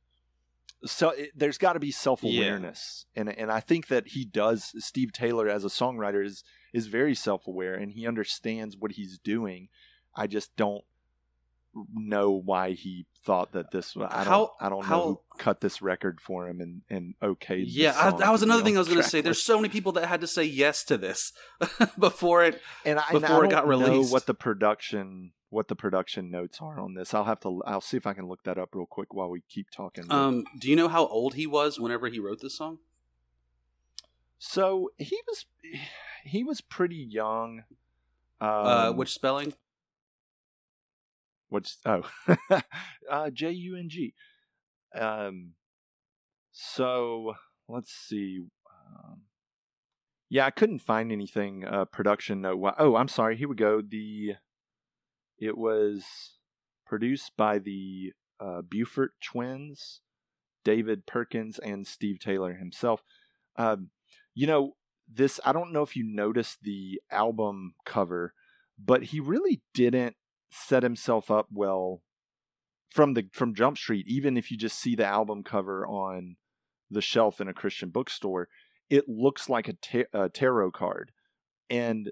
so it, there's got to be self-awareness. And and I think that he does Steve Taylor as a songwriter is is very self-aware and he understands what he's doing I just don't know why he thought that this I don't How- I don't how- know who cut this record for him and and okayed yeah, I, that was another thing I was going to say. There's so many people that had to say yes to this before it. and I, and I before it don't got know released. what the production what the production notes are on this. I'll have to I'll see if I can look that up real quick while we keep talking. Um, do you know how old he was whenever he wrote this song? so he was he was pretty young. Um, uh, which spelling? What's oh, uh, J U N G. Um, so let's see. Um, yeah, I couldn't find anything uh, production note. wi- Oh, I'm sorry. Here we go. The it was produced by the uh, Buford twins, David Perkins and Steve Taylor himself. Um, you know this. I don't know if you noticed the album cover, but he really didn't set himself up well from the from Jump Street. Even if you just see the album cover on the shelf in a Christian bookstore, it looks like a, ta- a tarot card, and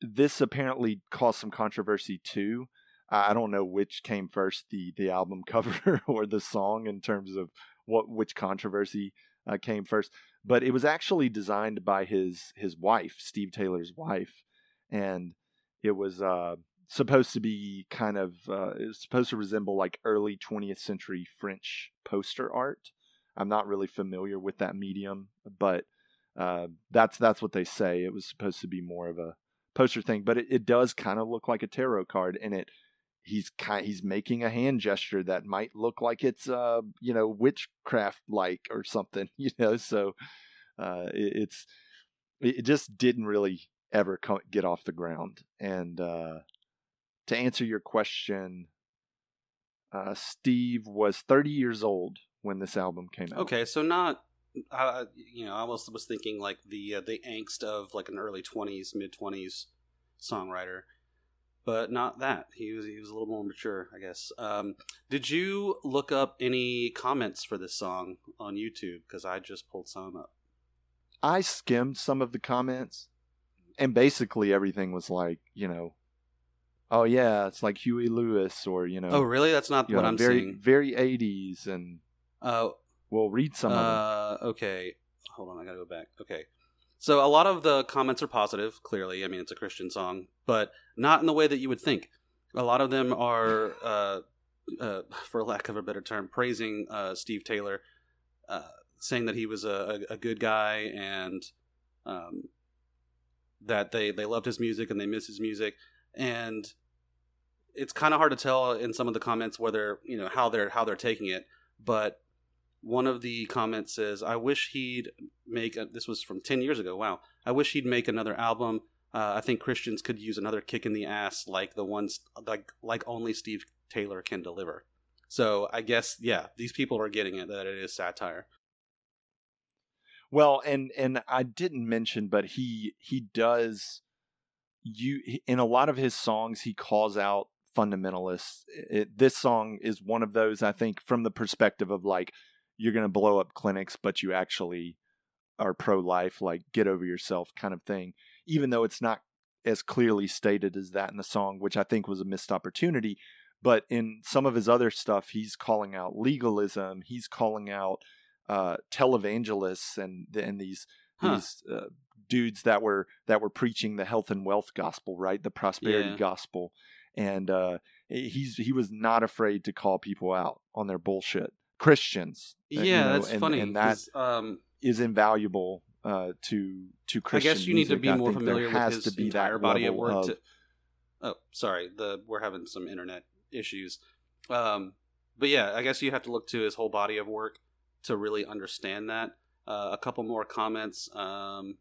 this apparently caused some controversy too. I don't know which came first, the the album cover or the song, in terms of what which controversy uh, came first. But it was actually designed by his his wife, Steve Taylor's wife, and it was uh, supposed to be kind of uh, it was supposed to resemble like early 20th century French poster art. I'm not really familiar with that medium, but uh, that's that's what they say. It was supposed to be more of a poster thing, but it, it does kind of look like a tarot card, and it he's kind he's making a hand gesture that might look like it's uh you know witchcraft like or something, you know. So uh, it, it's it just didn't really ever co- get off the ground. And uh, to answer your question, uh, Steve was 30 years old when this album came out. Okay, so not. Uh, you know, I was was thinking like the uh, the angst of like an early twenties, mid twenties songwriter, but not that. He was he was a little more mature, I guess. Um, did you look up any comments for this song on YouTube? Because I just pulled some up. I skimmed some of the comments, and basically everything was like, you know, oh yeah, it's like Huey Lewis, or you know, Oh, really? That's not what know, I'm very seeing. very 80s, and Uh, we'll read some of them. Uh, okay. Hold on, I gotta go back. Okay. So a lot of the comments are positive, clearly. I mean, it's a Christian song, but not in the way that you would think. A lot of them are, uh, uh, for lack of a better term, praising uh, Steve Taylor, uh, saying that he was a, a, a good guy and um, that they, they loved his music and they miss his music. And it's kind of hard to tell in some of the comments whether you know how they're how they're taking it. But one of the comments says, "I wish he'd make." A, this was from ten years ago. Wow, I wish he'd make another album. Uh, I think Christians could use another kick in the ass like the ones like like only Steve Taylor can deliver. So I guess yeah, these people are getting it that it is satire. Well, and and I didn't mention, but he he does you in a lot of his songs he calls out fundamentalists. It, this song is one of those I think from the perspective of like you're going to blow up clinics, but you actually are pro life, like get over yourself kind of thing. Even though it's not as clearly stated as that in the song, which I think was a missed opportunity. But in some of his other stuff, he's calling out legalism. He's calling out uh, televangelists and and these huh. these uh, dudes that were that were preaching the health and wealth gospel, right? The prosperity yeah. gospel. And uh, he's he was not afraid to call people out on their bullshit. Christians. Uh, yeah, know, that's and, funny. And that um, is invaluable uh, to to Christian. I guess you need to be more familiar with his to be entire body of work. Of, to, oh, sorry, the we're having some internet issues. Um, but yeah, I guess you have to look to his whole body of work to really understand that. Uh, a couple more comments. Um,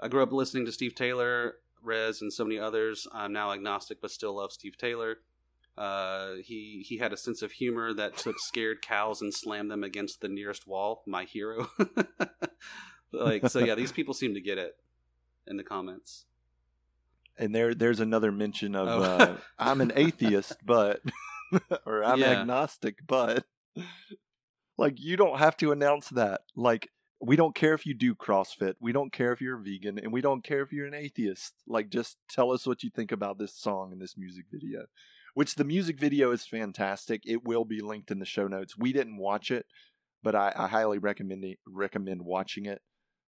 I grew up listening to Steve Taylor, Rez, and so many others. I'm now agnostic, but still love Steve Taylor. Uh, he he had a sense of humor that took scared cows and slammed them against the nearest wall. My hero. like so, yeah. These people seem to get it in the comments. And there, there's another mention of oh. uh, I'm an atheist, but or I'm yeah. agnostic, but like you don't have to announce that. Like we don't care if you do CrossFit. We don't care if you're a vegan, and we don't care if you're an atheist. Like just tell us what you think about this song and this music video which the music video is fantastic. It will be linked in the show notes. We didn't watch it, but I, I highly recommend recommend watching it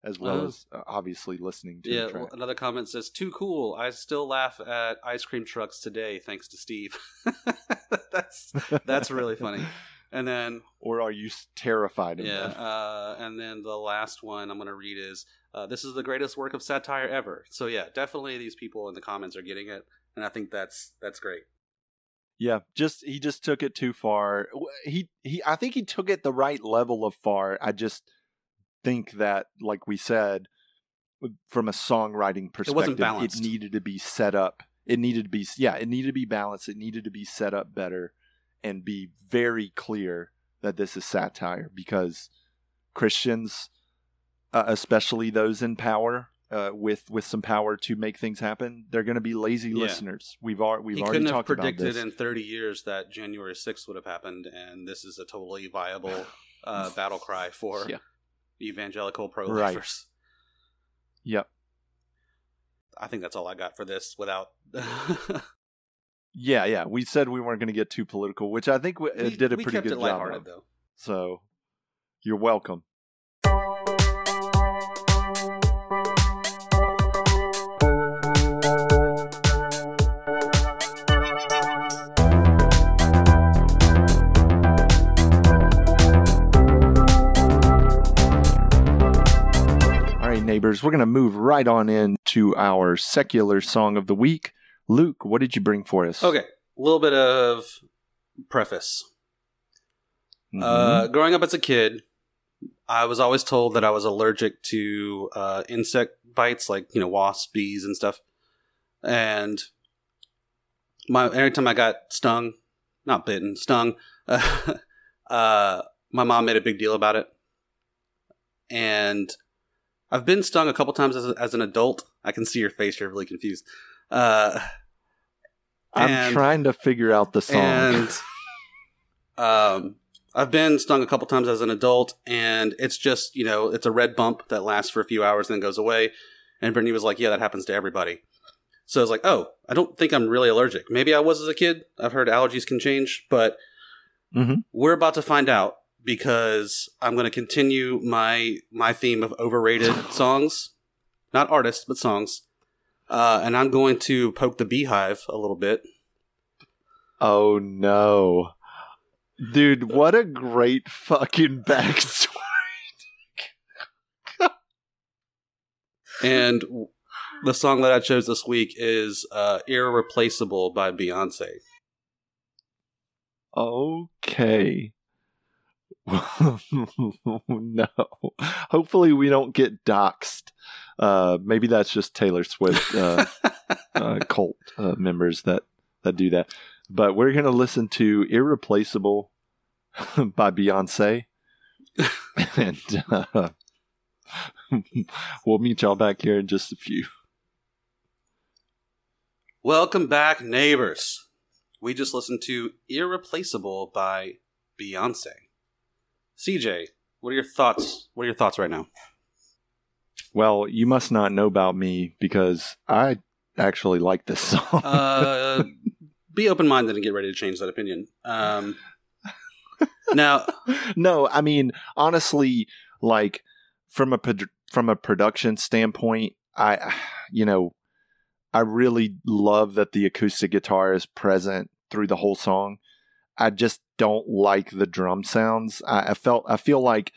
as well uh, as uh, obviously listening to yeah, another comment says, "Too cool. I still laugh at ice cream trucks today, thanks to Steve." that's that's really funny. And then, or are you terrified? yeah. Uh, and then the last one I'm going to read is, uh, "This is the greatest work of satire ever." So yeah, definitely these people in the comments are getting it, and I think that's that's great. Yeah, just he just took it too far. He he I think he took it the right level of far. I just think that like we said from a songwriting perspective it, it needed to be set up. It needed to be yeah, it needed to be balanced. It needed to be set up better and be very clear that this is satire because Christians uh, especially those in power uh, with with some power to make things happen, they're going to be lazy yeah. listeners. We've al- we've already couldn't talked have predicted in 30 years that January 6th would have happened, and this is a totally viable uh, battle cry for yeah. evangelical pro lifers. Right. Yep. I think that's all I got for this. Without. yeah, yeah. We said we weren't going to get too political, which I think we, we did a pretty good job of. Though. So, you're welcome. Neighbors, we're going to move right on into our secular song of the week. Luke, what did you bring for us? Okay, a little bit of preface. Mm-hmm. Uh, growing up as a kid, I was always told that I was allergic to uh, insect bites, like you know wasps, bees, and stuff. And my every time I got stung, not bitten, stung, uh, my mom made a big deal about it. And I've been stung a couple times as, a, as an adult. I can see your face; you're really confused. Uh, I'm and, trying to figure out the song. And, um, I've been stung a couple times as an adult, and it's just you know it's a red bump that lasts for a few hours and then goes away. And Brittany was like, "Yeah, that happens to everybody." So I was like, "Oh, I don't think I'm really allergic. Maybe I was as a kid. I've heard allergies can change, but mm-hmm. we're about to find out because I'm going to continue my my theme of overrated songs, not artists but songs, uh, and I'm going to poke the beehive a little bit. Oh no, dude! What a great fucking backstory. and the song that I chose this week is uh, "Irreplaceable" by Beyonce. Okay. no. Hopefully we don't get doxxed. Uh, maybe that's just Taylor Swift uh, uh, cult uh, members that that do that. But we're gonna listen to "Irreplaceable" by Beyonce, and uh, we'll meet y'all back here in just a few. Welcome back, neighbors. We just listened to "Irreplaceable" by Beyonce. CJ, what are your thoughts? What are your thoughts right now? Well, you must not know about me because I actually like this song. Uh, be open minded and get ready to change that opinion. Um, now, no, I mean honestly, like from a from a production standpoint, I you know, I really love that the acoustic guitar is present through the whole song. I just don't like the drum sounds. I, I felt I feel like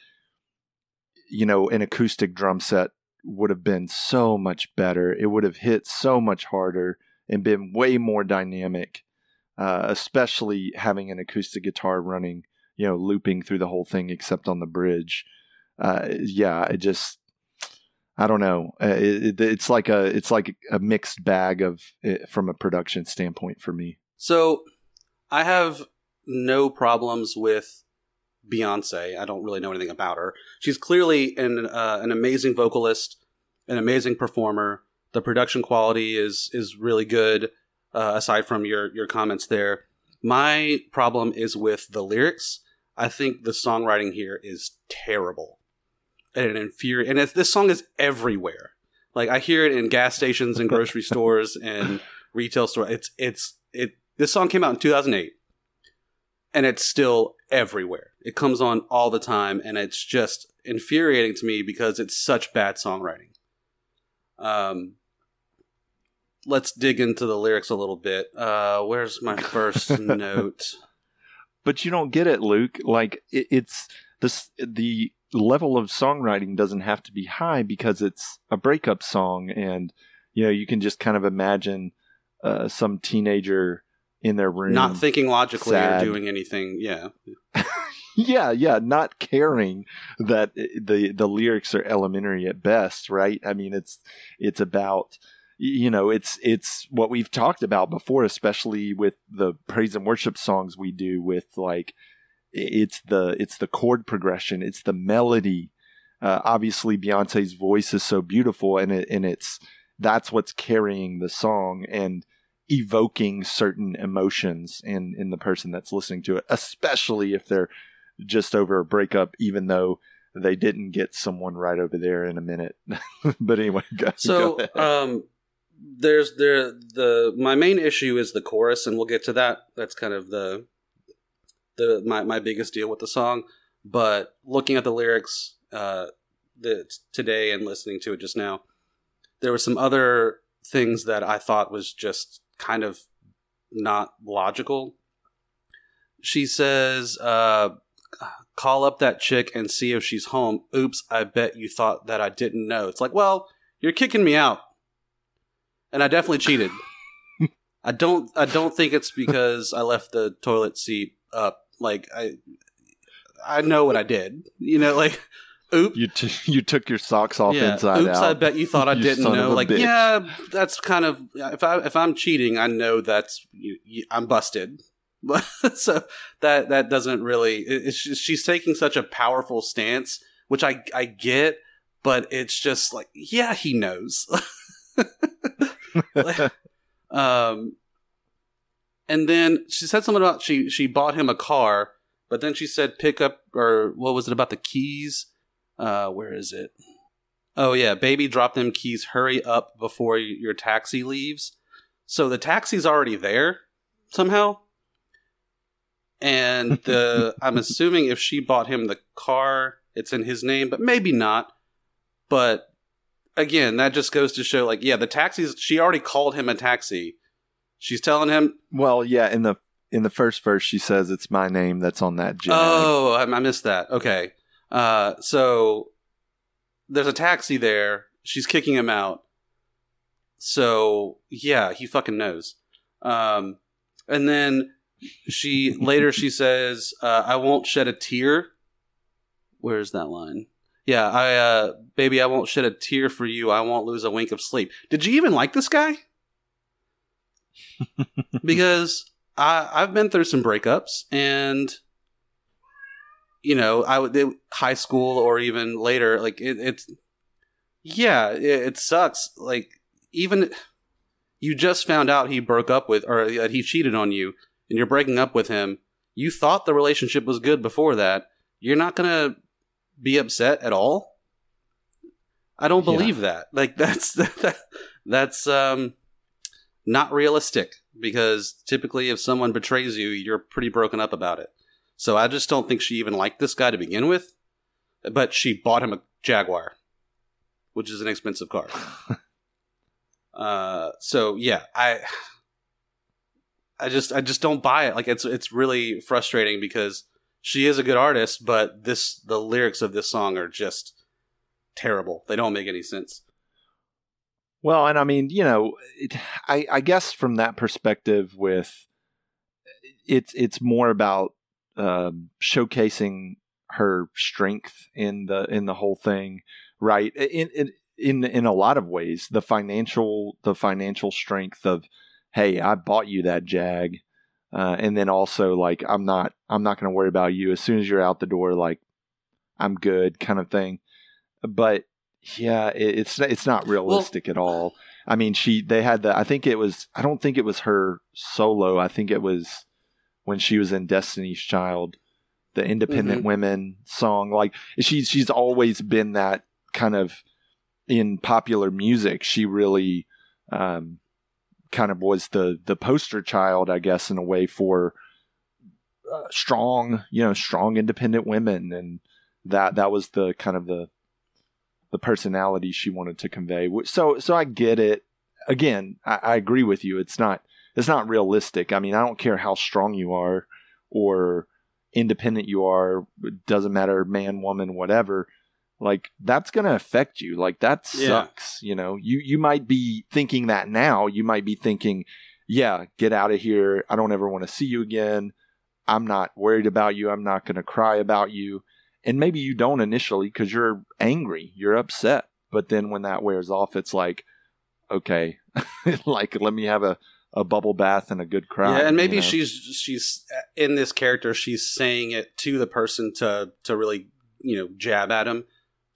you know an acoustic drum set would have been so much better. It would have hit so much harder and been way more dynamic, uh, especially having an acoustic guitar running, you know, looping through the whole thing except on the bridge. Uh, yeah, it just, I don't know. Uh, it, it's like a, it's like a mixed bag of it, from a production standpoint for me. So, I have no problems with Beyonce. I don't really know anything about her. She's clearly an uh, an amazing vocalist, an amazing performer. The production quality is is really good. Uh, aside from your your comments there, my problem is with the lyrics. I think the songwriting here is terrible, and infuriates. And this song is everywhere. Like I hear it in gas stations and grocery stores and retail stores. It's it's it. This song came out in 2008 and it's still everywhere. It comes on all the time, and it's just infuriating to me because it's such bad songwriting. Um, let's dig into the lyrics a little bit. Uh, where's my first note? But you don't get it, Luke. Like it, it's this the level of songwriting doesn't have to be high because it's a breakup song, and you know you can just kind of imagine uh, some teenager in their room, not thinking logically sad. or doing anything. Yeah, yeah, yeah, not caring that the the lyrics are elementary at best, right? I mean, it's it's about you know, it's it's what we've talked about before, especially with the praise and worship songs we do with like it's the it's the chord progression, it's the melody. Uh, obviously, Beyonce's voice is so beautiful, and it and it's that's what's carrying the song and evoking certain emotions in in the person that's listening to it, especially if they're just over a breakup, even though they didn't get someone right over there in a minute. but anyway, go, so go um, there's there the my main issue is the chorus, and we'll get to that. That's kind of the the my my biggest deal with the song. But looking at the lyrics uh, that today and listening to it just now, there were some other things that I thought was just kind of not logical. She says, uh, call up that chick and see if she's home. Oops, I bet you thought that I didn't know. It's like, well, you're kicking me out. And I definitely cheated. I don't I don't think it's because I left the toilet seat up. Like I I know what I did. You know, like Oops. You t- you took your socks off yeah. inside Oops, out. I bet you thought I didn't know. Like, bitch. yeah, that's kind of if I if I'm cheating, I know that's you, you, I'm busted. But so that that doesn't really. Just, she's taking such a powerful stance, which I I get, but it's just like, yeah, he knows. um, and then she said something about she she bought him a car, but then she said pick up or what was it about the keys? Uh, where is it? Oh yeah, baby, drop them keys. Hurry up before your taxi leaves. So the taxi's already there somehow, and the I'm assuming if she bought him the car, it's in his name, but maybe not. But again, that just goes to show, like, yeah, the taxis. She already called him a taxi. She's telling him, well, yeah, in the in the first verse, she says it's my name that's on that jet. Oh, I, I missed that. Okay. Uh, so there's a taxi there. She's kicking him out. So yeah, he fucking knows. Um, and then she later she says, uh, "I won't shed a tear." Where's that line? Yeah, I uh baby, I won't shed a tear for you. I won't lose a wink of sleep. Did you even like this guy? because I I've been through some breakups and you know, I would high school or even later like it, it's yeah, it, it sucks like even you just found out he broke up with or that he cheated on you and you're breaking up with him. You thought the relationship was good before that. You're not going to be upset at all? I don't believe yeah. that. Like that's that, that's um not realistic because typically if someone betrays you, you're pretty broken up about it. So I just don't think she even liked this guy to begin with. But she bought him a Jaguar, which is an expensive car. uh so yeah, I I just I just don't buy it. Like it's it's really frustrating because she is a good artist, but this the lyrics of this song are just terrible. They don't make any sense. Well, and I mean, you know, it, I I guess from that perspective, with it's it's more about uh, showcasing her strength in the in the whole thing, right? In in in in a lot of ways, the financial the financial strength of, hey, I bought you that Jag uh, and then also like I'm not I'm not going to worry about you as soon as you're out the door. Like I'm good, kind of thing. But yeah, it, it's it's not realistic well, at all. I mean, she they had the I think it was I don't think it was her solo. I think it was when she was in Destiny's Child, the Independent mm-hmm. Women song. Like she's she's always been that kind of in popular music. She really um, kind of was the the poster child, I guess, in a way for uh, strong, you know, strong independent women, and that that was the kind of the the personality she wanted to convey. So so I get it. Again, I, I agree with you. It's not it's not realistic. I mean, I don't care how strong you are or independent you are. It doesn't matter, man, woman, whatever like that's going to affect you. Like that sucks yeah. you know? You you might be thinking that now. You might be thinking yeah get out of here. I don't ever want to see you again. I'm not worried about you. I'm not going to cry about you. And maybe you don't initially because you're angry. You're upset. But then when that wears off it's like okay. Like let me have a a bubble bath and a good cry. Yeah, and maybe you know? she's she's in this character. She's saying it to the person to to really you know jab at him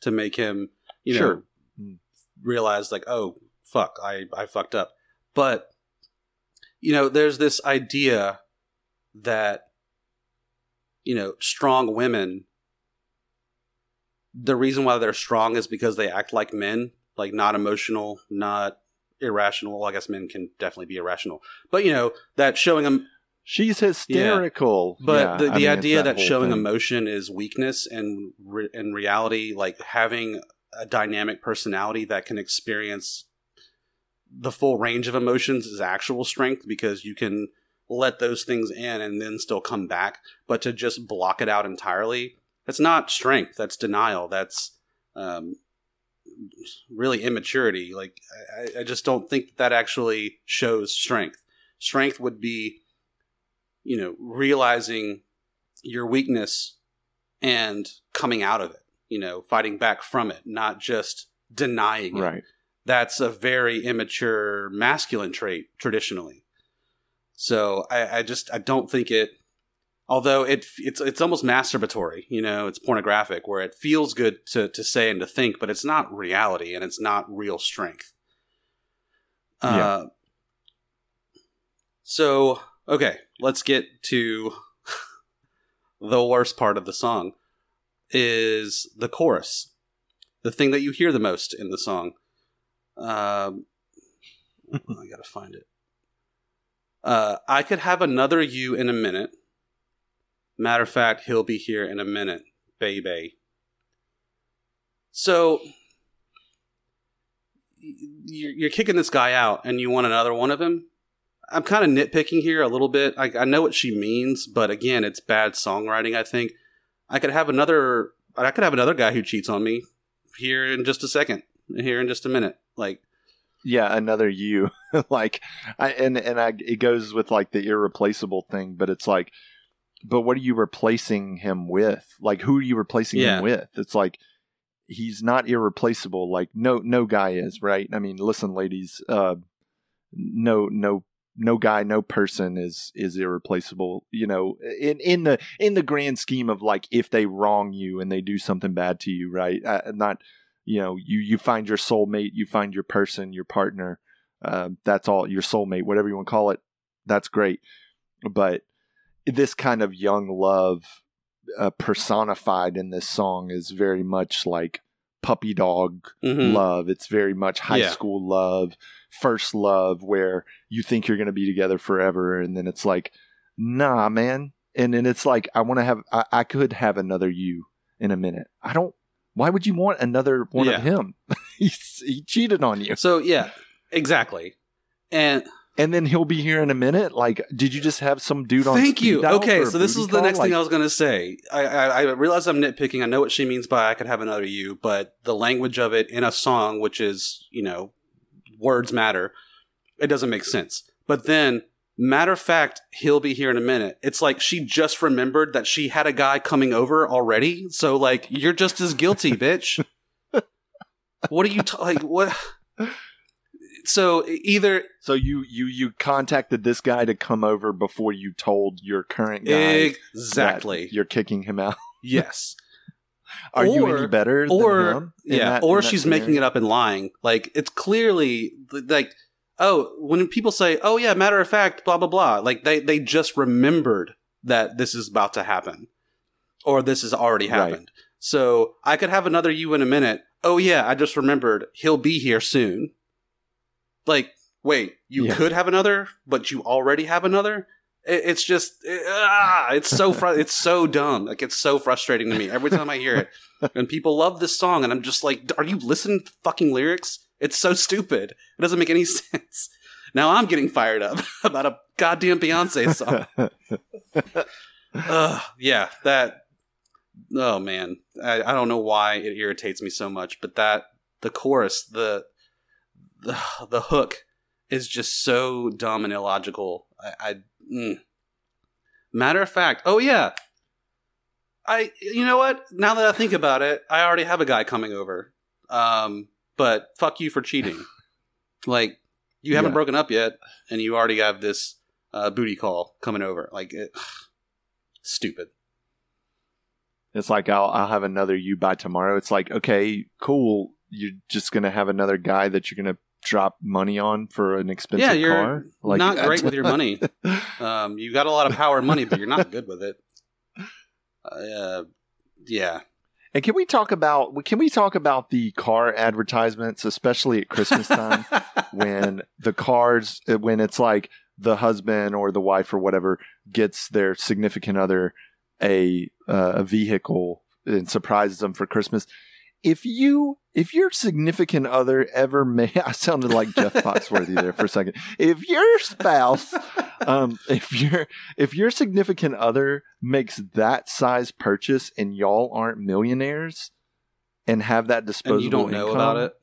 to make him, you sure. know, hmm. realize like, oh fuck, I I fucked up. But you know, there's this idea that you know, strong women the reason why they're strong is because they act like men, like not emotional, not irrational. Well, I guess men can definitely be irrational, but you know that showing them She's hysterical. Yeah. But yeah, the, the mean, idea that, that showing thing. emotion is weakness and re- in reality, like having a dynamic personality that can experience the full range of emotions is actual strength because you can let those things in and then still come back. But to just block it out entirely, that's not strength. That's denial. That's um, really immaturity. Like I, I just don't think that actually shows strength. Strength would be you know, realizing your weakness and coming out of it, you know, fighting back from it, not just denying it. Right. That's a very immature masculine trait traditionally. So I, I just I don't think it although it it's it's almost masturbatory, you know, it's pornographic where it feels good to to say and to think, but it's not reality and it's not real strength. Uh, yeah. So Okay, let's get to the worst part of the song is the chorus. The thing that you hear the most in the song. Um, I gotta find it. Uh, I could have another you in a minute. Matter of fact, he'll be here in a minute, baby. So you're kicking this guy out, and you want another one of him. I'm kind of nitpicking here a little bit. I, I know what she means, but again, it's bad songwriting. I think I could have another. I could have another guy who cheats on me here in just a second, here in just a minute. Like, yeah, another you. like, I, and and I, it goes with like the irreplaceable thing, but it's like, but what are you replacing him with? Like, who are you replacing Yeah. him with? It's like he's not irreplaceable. Like, no, no guy is right. I mean, listen, ladies, uh, no, no. No guy, no person is is irreplaceable. You know, in in the in the grand scheme of like if they wrong you and they do something bad to you, right? Uh, not you know you you find your soulmate you find your person your partner uh, that's all your soulmate whatever you want to call it that's great but this kind of young love uh, personified in this song is very much like puppy dog Mhm. love it's very much high Yeah. school love first love where you think you're going to be together forever and then it's like nah man and then it's like i want to have I, I could have another you in a minute i don't why would you want another one Yeah. of him He's, he cheated on you So yeah, exactly. And and then he'll be here in a minute like did you just have some dude on thank you. Okay, so this is the call? next thing I was gonna say. I, I I realize I'm nitpicking. I know what she means by I could have another you, but the language of it in a song, which is you know, words matter. It doesn't make sense. But then, matter of fact, he'll be here in a minute. It's like she just remembered that she had a guy coming over already. So like, you're just as guilty, bitch. what are you t- like? What? So either so you you you contacted this guy to come over before you told your current guy exactly you're kicking him out yes. are you any better or yeah, that- or she's making it up and lying. Like it's clearly like oh, when people say, "Oh yeah, matter of fact, blah blah blah," like they they just remembered that this is about to happen, or this has already Right. happened. So I could have another you in a minute. Oh yeah, I just remembered he'll be here soon. Like, wait, you Yeah. could have another, but you already have another. It, it's just ah, it's so fr- it's so dumb. Like it's so frustrating to me every time I hear it. And people love this song, and I'm just like, are you listening to fucking lyrics? It's so stupid. It doesn't make any sense. Now I'm getting fired up about a goddamn Beyonce song. Ugh, yeah, that. Oh man, I, I don't know why it irritates me so much, but that the chorus, the the, the hook, is just so dumb and illogical. I, I mm. matter of fact, oh yeah, I you know what? Now that I think about it, I already have a guy coming over. Um, but fuck you for cheating. like you haven't Yeah. broken up yet, and you already have this uh, booty call coming over. Like it, stupid. It's like I'll I'll have another you by tomorrow. It's like okay, cool. You're just gonna have another guy that you're gonna drop money on for an expensive yeah, you're car. Like not great with your money. Um, you got a lot of power and money, but you're not good with it. Uh, yeah. and can we talk about can we talk about the car advertisements, especially at Christmas time, when the cars when it's like the husband or the wife or whatever gets their significant other a uh, a vehicle and surprises them for Christmas. If you if your significant other ever may I sounded like Jeff Foxworthy there for a second. If your spouse um if your if your significant other makes that size purchase and y'all aren't millionaires and have that disposable and you don't know about it.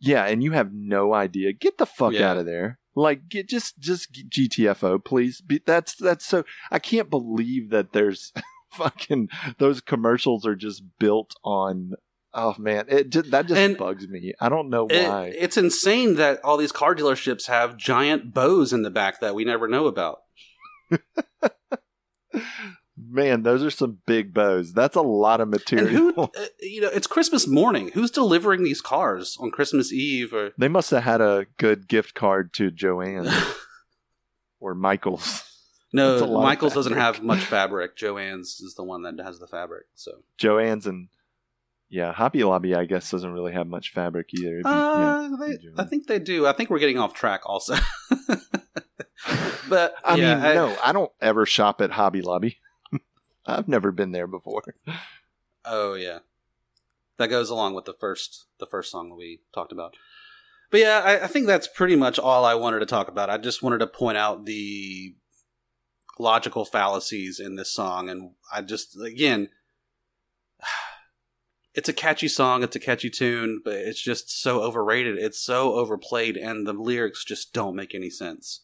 yeah, and you have no idea. Get the fuck Yeah. out of there. Like, get just just GTFO, please. Be, that's that's so. I can't believe that there's fucking those commercials are just built on. Oh man, it that just And bugs me. I don't know It- why. it's insane that all these car dealerships have giant bows in the back that we never know about. man, those are some big bows. That's a lot of And material. who, uh, you know, it's Christmas morning. Who's delivering these cars on Christmas Eve? Or they must have had a good gift card to Joanne or Michael's. No, Michaels doesn't have much fabric. Joanne's is the one that has the fabric. So, Joanne's and yeah, Hobby Lobby I guess doesn't really have much fabric either. Be- uh, yeah, they, I think they do. I think we're getting off track also. but I yeah, mean, I- no, I don't ever shop at Hobby Lobby. I've never been there before. Oh yeah, that goes along with the first the first song that we talked about. But yeah, I, I think that's pretty much all I wanted to talk about. I just wanted to point out the logical fallacies in this song, and I just again, it's a catchy song, it's a catchy tune, but it's just so overrated. It's so overplayed, and the lyrics just don't make any sense.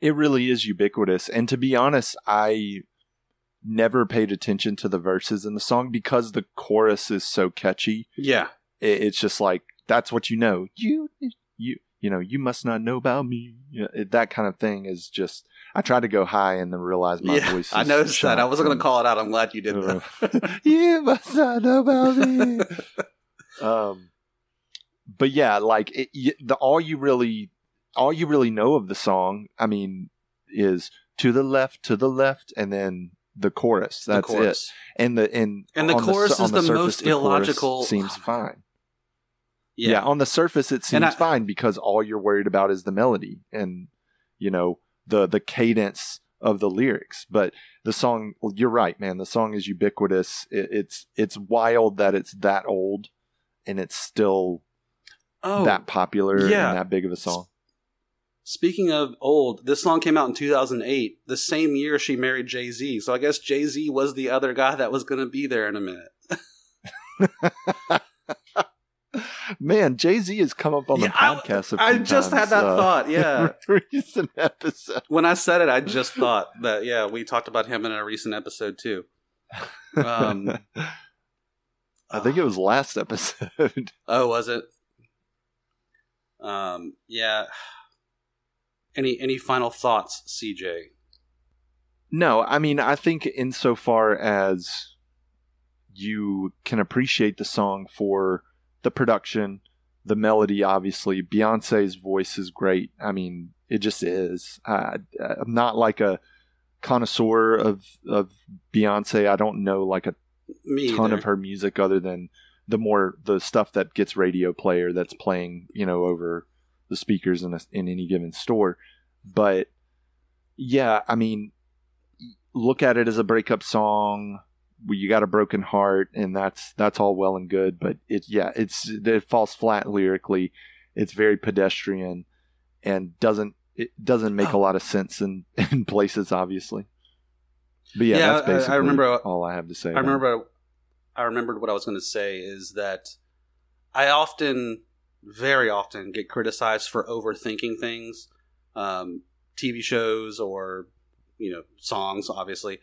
It really is ubiquitous. And to be honest, I never paid attention to the verses in the song because the chorus is so catchy. Yeah. It's just like that's what you know. You you you know, you must not know about me. You know, it, that kind of thing is just I tried to go high and then realized my yeah, voice I noticed that. I wasn't going to call it out. I'm glad you did that. you must not know about me. um, but yeah, like it, y the all you really, all you really know of the song, I mean, is to the left, to the left, and then the chorus. The That's chorus. it. And the and And the chorus su- is the the surface, most the illogical- Seems fine. Yeah. Yeah. on the surface it seems I- fine because all you're worried about is the melody and you know the the cadence of the lyrics. But the song, you're right, man. The song is ubiquitous. It, it's it's wild that it's that old and it's still oh, that popular yeah. and that big of a song. speaking of old, this song came out in 2008, the same year she married Jay Z. So I guess Jay Z was the other guy that was going to be there in a minute. Man, Jay Z has come up on the Yeah, I- podcast. I few just had that uh, thought. Yeah. recent episode. when I said it, I just thought that, yeah, we talked about him in a recent episode too. Um, I think it was last episode. Oh, was it? Um, yeah. Any any final thoughts, CJ? No, I mean, I think insofar as you can appreciate the song for the production, the melody, obviously, Beyonce's voice is great. I mean, it just is. I, I'm not like a connoisseur of of Beyonce. I don't know like a Me ton either. of her music other than the more the stuff that gets radio player that's playing you know over the speakers in a, in any given store but yeah i mean look at it as a breakup song you got a broken heart and that's that's all well and good but it yeah it's it falls flat lyrically it's very pedestrian and doesn't it doesn't make a Oh. lot of sense in in places obviously but yeah, Yeah, that's I- I basically remember- all i have to say I about it. remember I remembered what I was going to say is that I often, very often, get criticized for overthinking things, um, TV shows or you know songs. Obviously,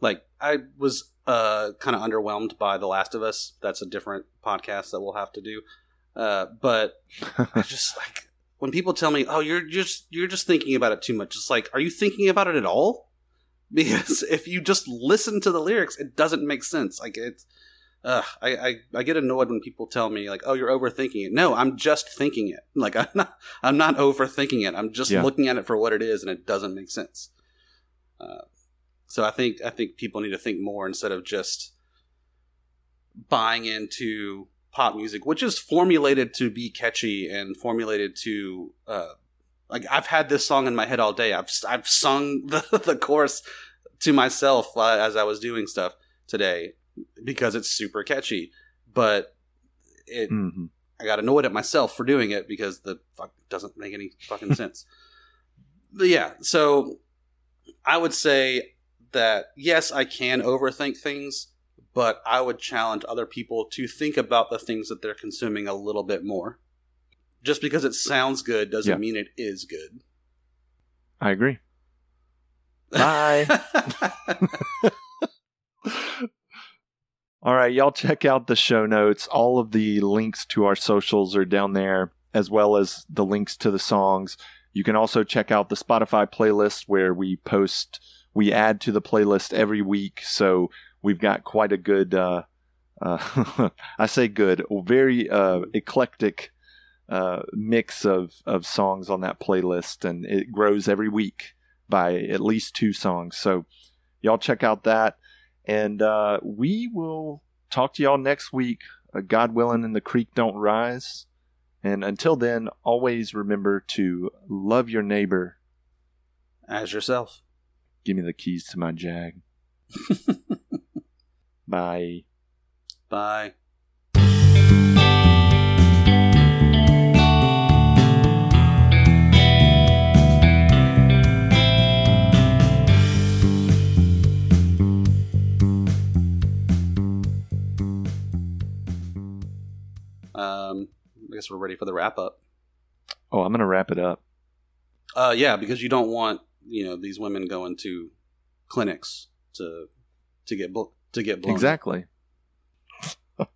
like I was uh, kind of underwhelmed by The Last of Us. That's a different podcast that we'll have to do. Uh, but I just like when people tell me, "Oh, you're just you're just thinking about it too much." It's like, are you thinking about it at all? Because if you just listen to the lyrics, it doesn't make sense. Like it's, uh, I, I I get annoyed when people tell me like, "Oh, you're overthinking it." No, I'm just thinking it. Like I'm not I'm not overthinking it. I'm just Yeah. looking at it for what it is, and it doesn't make sense. Uh, so I think I think people need to think more instead of just buying into pop music, which is formulated to be catchy and formulated to uh, like I've had this song in my head all day. I've I've sung the the chorus to myself uh, as I was doing stuff today because it's super catchy, but it Mhm. I got annoyed at myself for doing it because the fuck doesn't make any fucking sense. But yeah, so I would say that yes, I can overthink things, but I would challenge other people to think about the things that they're consuming a little bit more. Just because it sounds good doesn't Yeah. mean it is good. I agree. Bye. All right, y'all check out the show notes. All of the links to our socials are down there, as well as the links to the songs. You can also check out the Spotify playlist where we post, we add to the playlist every week. So we've got quite a good, uh, uh, I say good, very uh, eclectic uh, mix of, of songs on that playlist, and it grows every week by at least two songs. So y'all check out that. And uh, we will talk to y'all next week. Uh, God willing, and the creek don't rise. And until then, always remember to love your neighbor. As yourself. Give me the keys to my jag. Bye. Bye. Um, I guess we're ready for the wrap up. Oh, I'm gonna wrap it up. Uh, yeah, because you don't want you know these women going to clinics to to get bl- to get blown. Exactly.